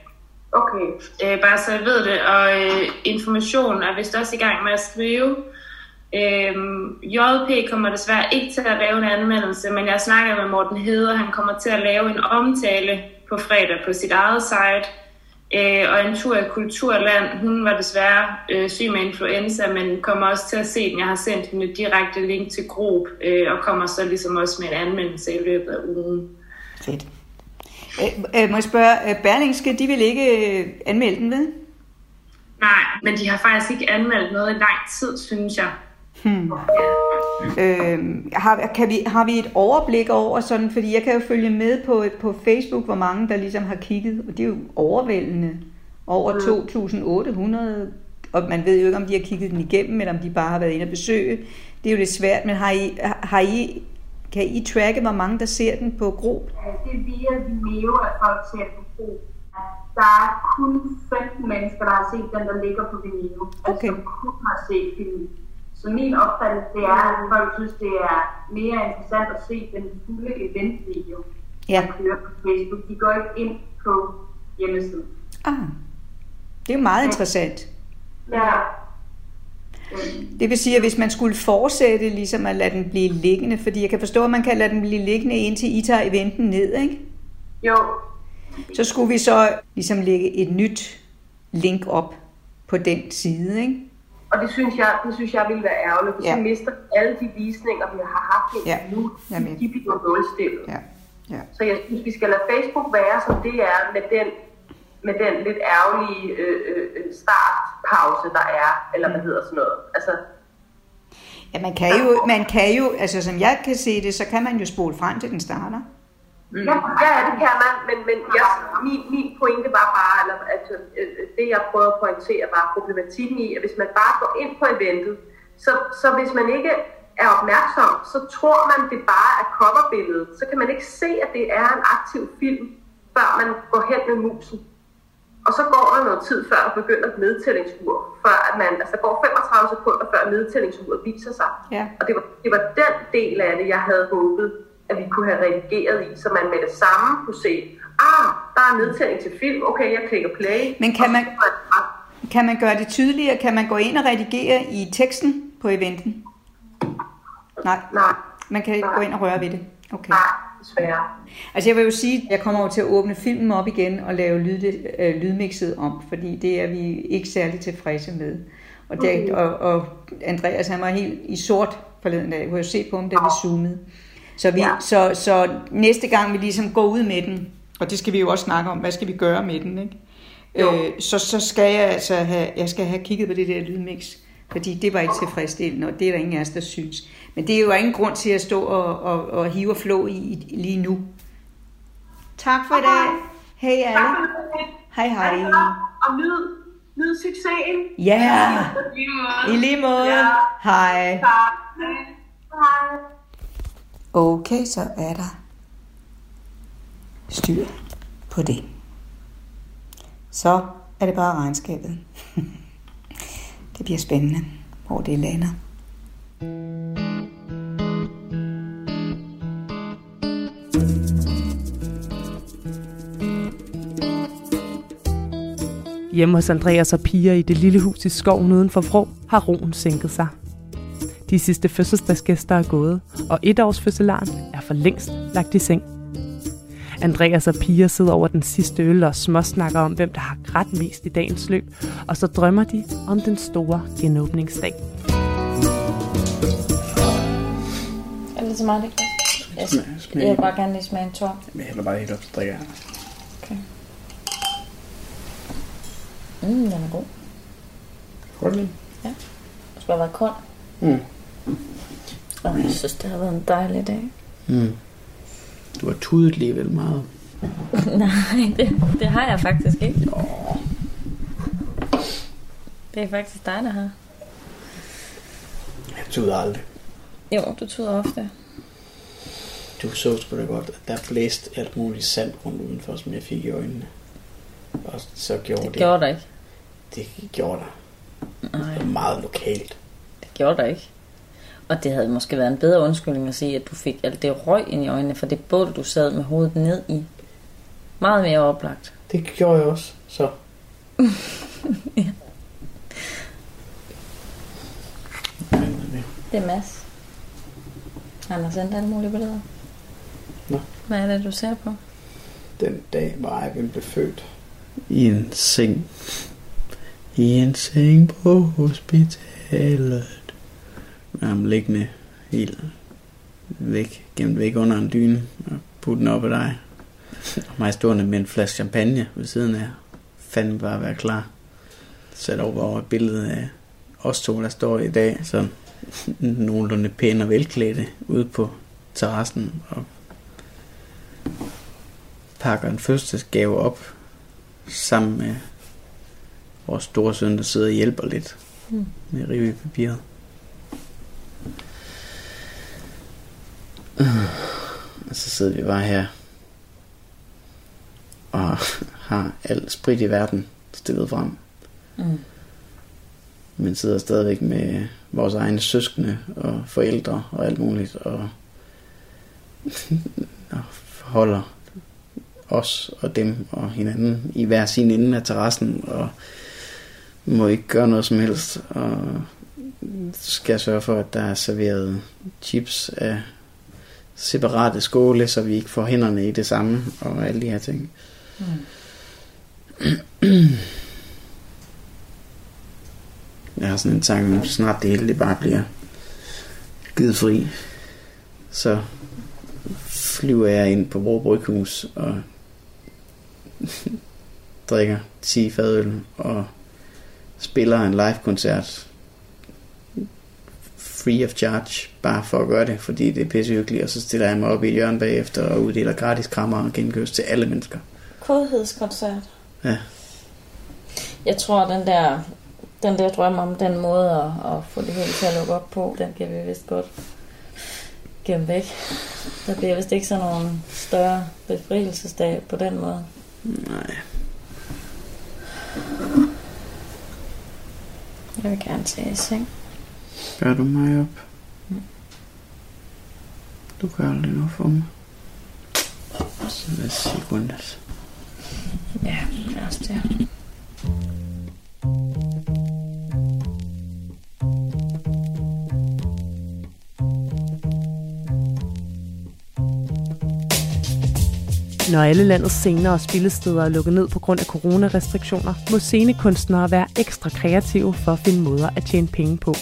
Speaker 19: Okay. Øh, bare så jeg ved det, og øh, information er vist også i gang med at skrive. Øhm, JP kommer desværre ikke til at lave en anmeldelse, men jeg snakker med Morten Heder, han kommer til at lave en omtale på fredag på sit eget site. Øh, og en tur i Kulturland, hun var desværre øh, syg med influenza, men kommer også til at se den. Jeg har sendt hende et direkte link til Grob, øh, og kommer så ligesom også med en anmeldelse i løbet af ugen.
Speaker 1: Fedt. Øh, øh, må jeg spørge, øh, Berlingske, de vil ikke øh, anmelde den, ved?
Speaker 19: Nej, men de har faktisk ikke anmeldt noget i lang tid, synes jeg.
Speaker 1: Hmm. Øh, har, kan vi, har vi et overblik over sådan, fordi jeg kan jo følge med på, på Facebook, hvor mange der ligesom har kigget, og det er jo overvældende. Over
Speaker 19: Mm.
Speaker 1: 2.800, og man ved jo ikke, om de har kigget den igennem, eller om de bare har været inde og besøge. Det er jo lidt svært, men har I, har I, kan I tracke, hvor mange der ser den på Grob?
Speaker 20: Det er via Vimeo, at folk ser på brug. Der er kun 15 mennesker, der har set den, der ligger på Vimeo. Okay. Altså, kun har set filmen. Så min opfattelse det er, at folk synes, det er mere interessant at se den fulde eventvideo,
Speaker 1: Ja.
Speaker 20: der kører på Facebook. De går ikke ind på hjemmesiden.
Speaker 1: Ah, det er jo meget interessant.
Speaker 20: Ja.
Speaker 1: Det vil sige, at hvis man skulle fortsætte ligesom at lade den blive liggende, fordi jeg kan forstå, at man kan lade den blive liggende indtil I tager eventen ned, ikke?
Speaker 20: Jo.
Speaker 1: Så skulle vi så ligesom lægge et nyt link op på den side, ikke?
Speaker 20: Og det synes jeg, det synes jeg ville være ærgerligt, hvis
Speaker 1: Ja.
Speaker 20: vi mister alle de visninger, vi har haft indtil
Speaker 1: Ja.
Speaker 20: nu.
Speaker 1: Med.
Speaker 20: De bliver nulstillet.
Speaker 1: Ja. Ja.
Speaker 20: Så jeg synes, vi skal lade Facebook være, som det er, med den, med den lidt ærgerlige øh, øh, startpause, der er, eller hvad hedder sådan noget. Altså,
Speaker 1: Ja, man kan jo, man kan jo, altså som jeg kan se det, så kan man jo spole frem til den starter.
Speaker 20: Mm. ja, ja, det kan man, men, men jeg, min, min pointe var bare, eller, altså, øh, det jeg prøvede at pointere, var problematikken i, at hvis man bare går ind på eventet, så, så hvis man ikke er opmærksom, så tror man, det bare er coverbilledet. Så kan man ikke se, at det er en aktiv film, før man går hen med musen. Og så går der noget tid, før der begynder et nedtællingsur. Før at man, altså der går 35 sekunder, før nedtællingsuret viser sig.
Speaker 1: Ja.
Speaker 20: Og det var, det var den del af det, jeg havde håbet, at vi kunne have redigeret i, så man med det samme kunne se, ah, der er nedtælling til film, okay, jeg klikker play.
Speaker 1: Men kan man, kan man gøre det tydeligere? Kan man gå ind og redigere i teksten på eventen? Nej.
Speaker 20: Nej.
Speaker 1: Man kan ikke gå ind og røre ved det? Okay.
Speaker 20: Nej, desværre.
Speaker 1: Altså jeg vil jo sige, at jeg kommer jo til at åbne filmen op igen og lave lyd, øh, lydmixet om, fordi det er vi ikke særlig tilfredse med. Og, det,
Speaker 20: Okay.
Speaker 1: og, og Andreas han var helt i sort forleden dag. Jeg kunne jo se på ham, da vi zoomede. Så, vi, ja. så, så næste gang vi ligesom går ud med den, og det skal vi jo også snakke om, hvad skal vi gøre med den, ikke? Øh, så, så skal jeg altså have, jeg skal have kigget på det der lydmix, fordi det var ikke tilfredsstillende, og det er der ingen af os, der synes. Men det er jo ingen grund til at stå og, og, og hive og flå i, i lige nu. Tak for i dag. Hej alle. Hej hej.
Speaker 20: Og nyd, nyd succesen.
Speaker 1: Ja.
Speaker 20: I lige måde.
Speaker 1: I lige måde.
Speaker 20: Ja.
Speaker 1: Hej.
Speaker 20: Tak. Hej.
Speaker 1: Okay, så er der styr på det. Så er det bare regnskabet. Det bliver spændende, hvor det lander.
Speaker 4: Hjemme hos Andreas og piger i det lille hus i skoven uden for Vrå har roen sænket sig. De sidste fødselsdagsgæster er gået, og etårsfødselaren er for længst lagt i seng. Andreas og Pia sidder over den sidste øl og småsnakker om, hvem der har grædt mest i dagens løb, og så drømmer de om den store genåbningsdag.
Speaker 15: Er det så meget, det Jeg,
Speaker 3: Smag- smag.
Speaker 15: jeg vil bare gerne lige smage en tår.
Speaker 3: Jeg hælder bare helt op, så drikker jeg.
Speaker 15: Okay. Mm, den er god.
Speaker 3: Godt lige.
Speaker 15: Ja. Det skulle have været kold.
Speaker 3: Mm.
Speaker 15: Og jeg synes, det har været en dejlig dag.
Speaker 3: Mm. Du har tudet alligevel meget.
Speaker 15: Nej, det, det har jeg faktisk ikke. Det er faktisk dig, der har.
Speaker 3: Jeg tuder aldrig.
Speaker 15: Jo, du tuder ofte.
Speaker 3: Du så sgu da godt, at der blæste alt muligt sand rundt udenfor, som jeg fik i øjnene. Og så gjorde det...
Speaker 15: Det gjorde der ikke.
Speaker 3: Det gjorde der.
Speaker 15: Nej.
Speaker 3: Det var meget lokalt.
Speaker 15: Det gjorde der ikke. Og det havde måske været en bedre undskyldning at sige, at du fik alt det røg ind i øjnene, for det bål, du sad med hovedet ned i. Meget mere oplagt.
Speaker 3: Det gjorde jeg også, så.
Speaker 15: Det er Mads. Han har sendt alle mulige billeder.
Speaker 3: Nå.
Speaker 15: Hvad er det, du ser på?
Speaker 3: Den dag, hvor Eivind blev født. I en seng. I en seng på hospitalet. Med ham liggende helt væk, gemt væk under en dyne og putten op af dig. Og mig stående med en flaske champagne ved siden af. Fanden bare være klar. Sat over over et billede af os to, der står i dag, sådan nogenlunde pæne og velklædte ude på terrassen og pakker en fødselsdagsgave op sammen med vores store søn, der sidder og hjælper lidt
Speaker 15: Mm.
Speaker 3: med at rive i papiret. Og så sidder vi bare her og har al sprit i verden stillet frem.
Speaker 15: Mm.
Speaker 3: Men sidder stadigvæk med vores egne søskende og forældre og alt muligt og, og forholder os og dem og hinanden i hver sin ende af terrassen og må ikke gøre noget som helst og skal sørge for, at der er serveret chips af separate skåle, så vi ikke får hænderne i det samme og alle de her ting.
Speaker 15: Mm.
Speaker 3: Jeg har sådan en tanke om, snart det hele det bare bliver givet fri. Så flyver jeg ind på vores bryghus og drikker 10 fadøl og spiller en live-koncert free of charge, bare for at gøre det, fordi det er pissehyggeligt, og så stiller jeg mig op i et hjørne bagefter og uddeler gratis krammer og genkørs til alle mennesker.
Speaker 15: Kodhedskoncert.
Speaker 3: Ja.
Speaker 15: Jeg tror, den der, den der drøm om den måde at, at få det hele til at lukke op på, den kan vi vist godt gemme væk. Der bliver vist ikke sådan nogle større befrielsesdag på den måde.
Speaker 3: Nej.
Speaker 15: Jeg vil gerne tage i seng.
Speaker 3: Gør du mig op? Du gør aldrig noget for mig. Så lad os sige godnat.
Speaker 15: Ja, det er også det.
Speaker 4: Når alle landets scener og spillesteder er lukket ned på grund af coronarestriktioner, må scenekunstnere være ekstra kreative for at finde måder at tjene penge på.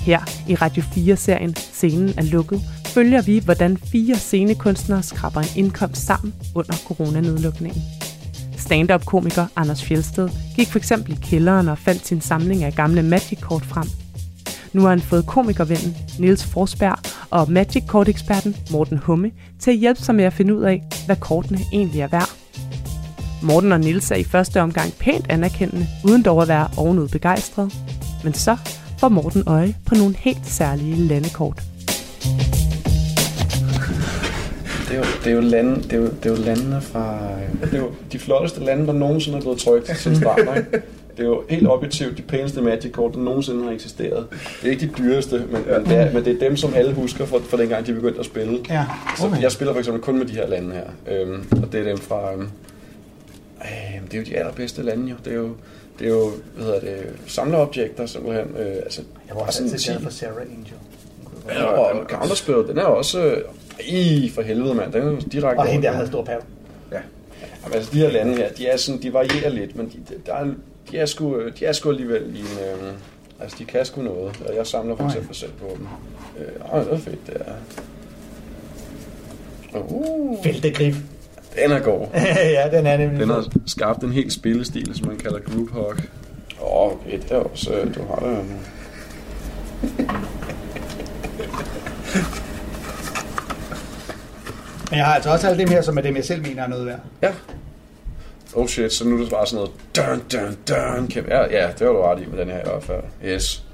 Speaker 4: Her i Radio 4-serien Scenen er lukket, følger vi, hvordan fire scenekunstnere skraber en indkomst sammen under coronanedlukningen. Stand-up-komiker Anders Fjelsted gik for eksempel i kælderen og fandt sin samling af gamle Magic-kort frem. Nu har han fået komikervennen Niels Forsberg og Magic Kort-eksperten Morten Humme til at hjælpe sig med at finde ud af, hvad kortene egentlig er værd. Morten og Niels er i første omgang pænt anerkendende, uden dog at være ovenud begejstret. Men så får Morten øje på nogle helt særlige landekort.
Speaker 9: Det er jo, det er jo, lande, det er jo, det er jo landene fra... Det er jo de flotteste lande, der nogensinde er blevet trykt til starter, ikke? Det er jo helt objektivt de pæneste Magic-kort, der nogensinde har eksisteret. Det er ikke de dyreste, men, men, det, er, men det er dem, som alle husker fra, fra dengang, de begyndte at spille.
Speaker 10: Ja,
Speaker 9: Så
Speaker 10: okay.
Speaker 9: jeg spiller for eksempel kun med de her lande her. Øhm, og det er dem fra... Øhm, Øh, det er jo de allerbedste lande jo. Det er jo, det er jo hvad hedder det, samlerobjekter simpelthen. Øh, altså,
Speaker 10: Jeg var også altid glad for Sarah Angel.
Speaker 9: Ja, og Counterspell, den er også... Øh, i for helvede, mand. Den er direkte...
Speaker 10: Og hende der havde stor pav.
Speaker 8: Ja.
Speaker 9: Jamen, altså, de her lande her, de er sådan, de varierer lidt, men de, der er, de, er sgu, de er sgu alligevel i en... Øh, altså, de kan sgu noget. Og jeg samler for eksempel selv på dem. Øh, åh, det er fedt, det er. Uh,
Speaker 10: Feltegrif.
Speaker 9: Den er god.
Speaker 10: ja, den er nemlig.
Speaker 9: Den har skabt en helt spillestil, som man kalder group hug. Åh, oh, okay, det er også... Du har det...
Speaker 10: Men jeg har altså også alt det her, som er dem, jeg selv mener er noget værd.
Speaker 9: Ja. Oh shit, så nu er det bare sådan noget... Dun, dun, dun, kæmpe. Ja, ja, det var du ret i med den her i hvert fald. Yes.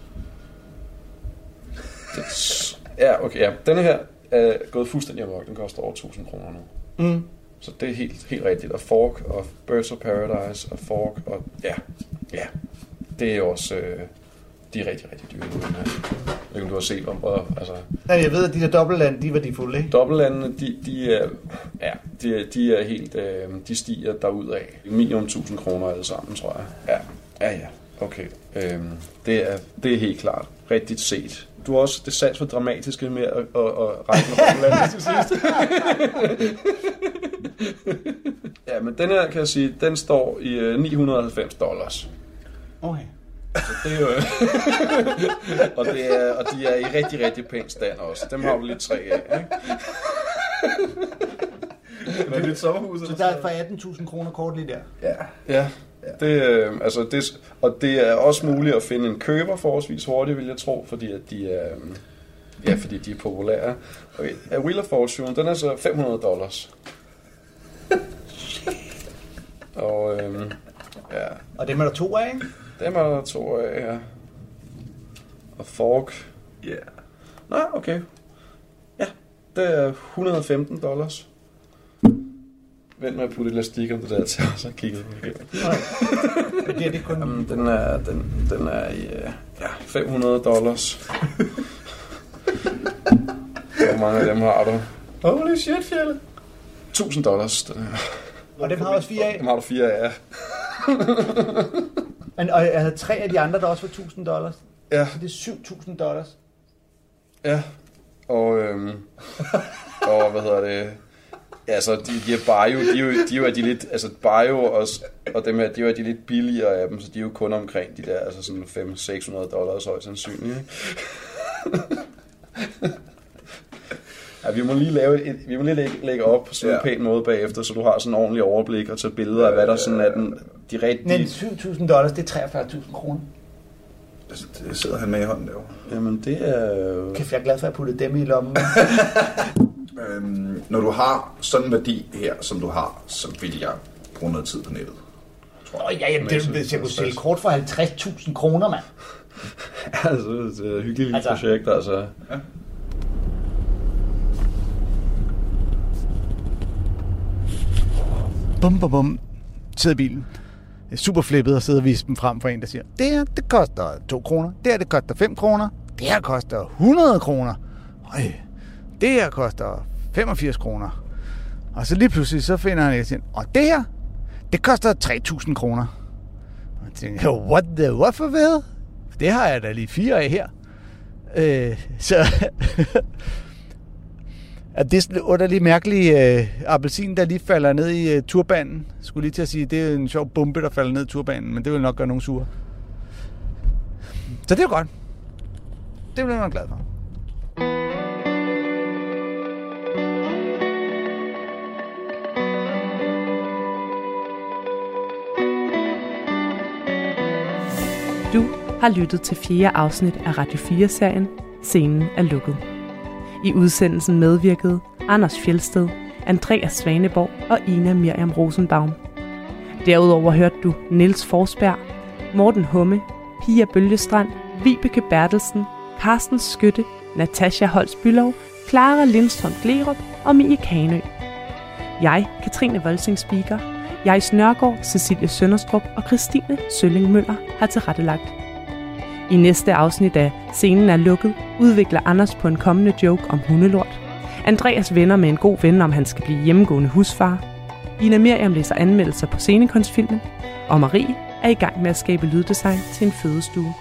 Speaker 9: Det, ja, okay, ja. Denne her er gået fuldstændig amok. Den koster over 1000 kroner nu.
Speaker 10: Mm.
Speaker 9: Så det er helt, helt rigtigt. Og Fork og Birds of Paradise og Fork og... Ja, ja. Det er også... Øh, de er rigtig, rigtig dyre. Jeg ved ikke, du har set om... Og, altså,
Speaker 10: Nej, jeg ved, at de der dobbeltlande, de er værdifulde, ikke?
Speaker 9: Dobbeltlandene, de, de, er, ja, de, de er helt, øh, de stiger af. Minimum 1000 kroner alle sammen, tror jeg. Ja, ja, ja. Okay. Øhm, det, er, det er helt klart rigtigt set. Du har også det sans for dramatiske med at, at, at række med til sidst. ja, men den her, kan jeg sige, den står i øh, 990 dollars.
Speaker 10: Okay.
Speaker 9: Så det er jo... og, det er, og de er i rigtig, rigtig pæn stand også. Dem har vi lige tre af, ikke?
Speaker 8: Men det er et sommerhus,
Speaker 10: Så der er for 18.000 kroner kort lige der.
Speaker 8: Ja.
Speaker 9: Ja, det, øh, altså det, og det er også muligt at finde en køber forholdsvis hurtigt, vil jeg tro, fordi at de er, øh, ja, fordi de er populære. Okay. A Wheel of Fortune, den er så 500 dollars. Og øh, ja,
Speaker 10: Og dem er der to af, ikke?
Speaker 9: dem er der to af her. Og Fork. Ja. Yeah. Nå, okay. Ja, det er 115 dollars. Vent med at putte elastik om det der til, og så kigger vi igennem.
Speaker 10: Men det er det kun...
Speaker 9: Jamen, den er, den, den er i øh, ja, 500 dollars. Hvor mange af dem har du? Holy shit, Fjelle. 1000 dollars.
Speaker 10: Og dem har også fire af.
Speaker 9: Dem har du fire af, ja.
Speaker 10: Men, og jeg havde tre af de andre, der også var 1.000 dollars.
Speaker 9: Ja.
Speaker 10: Så det er 7.000 dollars.
Speaker 9: Ja, og, øhm, og hvad hedder det? Ja, altså, de, de er bio, de er jo, de er jo af de lidt, altså bio og, og dem her, de er jo de lidt billigere af dem, så de er jo kun omkring de der, altså sådan 500-600 dollars højst sandsynligt, ikke? Ja, vi må lige lave et, vi må lige lægge, lægge op på sådan en
Speaker 8: Ja.
Speaker 9: pæn måde bagefter, så du har sådan en ordentlig overblik og tage billeder af, hvad der sådan er den, de rigtige...
Speaker 10: Men 7.000 dollars, det er 43.000 kroner.
Speaker 8: Det sidder han med i hånden derovre.
Speaker 9: Jamen, det er.
Speaker 10: Kæft, jeg er glad for, at jeg puttede dem i lommen.
Speaker 8: Øhm, når du har sådan en værdi her, som du har, så vil jeg bruge noget tid på nettet.
Speaker 10: Åh, ja, jamen, det, hvis jeg kunne sælge kort for 50.000 kroner, mand.
Speaker 9: altså, det er et hyggeligt
Speaker 10: Altså-
Speaker 9: altså, projekt, altså.
Speaker 8: Ja.
Speaker 2: Bum, bum, bum. Sidder i bilen. Det er super flippet og sidder og viser dem frem for en, der siger, det her, det koster 2 kroner. Det her, det koster 5 kroner. Det her koster 100 kroner. Øj, det her koster 85 kroner. Og så lige pludselig, så finder han et og og det her, det koster 3.000 kroner. Og jeg tænker, what the, hvorfor ved? Det har jeg da lige fire af her. Øh, så at det er sådan underlig mærkelig øh, appelsin, der lige falder ned i øh, turbanen. Skulle lige til at sige, det er en sjov bombe, der falder ned i turbanen, men det vil nok gøre nogen sure. Så det er jo godt. Det bliver man glad for.
Speaker 4: Du har lyttet til fjerde afsnit af Radio 4-serien Scenen er lukket. I udsendelsen medvirkede Anders Fjelsted, Andreas Svaneborg og Ina Miriam Rosenbaum. Derudover hørte du Niels Forsberg, Morten Humme, Pia Bølgestrand, Vibeke Bertelsen, Carsten Skytte, Natasha Holst Bylov, Clara Lindstrøm Glerup og Mie Kanø. Jeg, Katrine Volsing Speaker, jeg Snørgaard, Cecilie Sønderstrup og Christine Sølling Møller har tilrettelagt. I næste afsnit af Scenen er lukket udvikler Anders på en kommende joke om hundelort. Andreas vender med en god ven, om han skal blive hjemmegående husfar. Ina Miriam læser anmeldelser på scenekunstfilmen, og Marie er i gang med at skabe lyddesign til en fødestue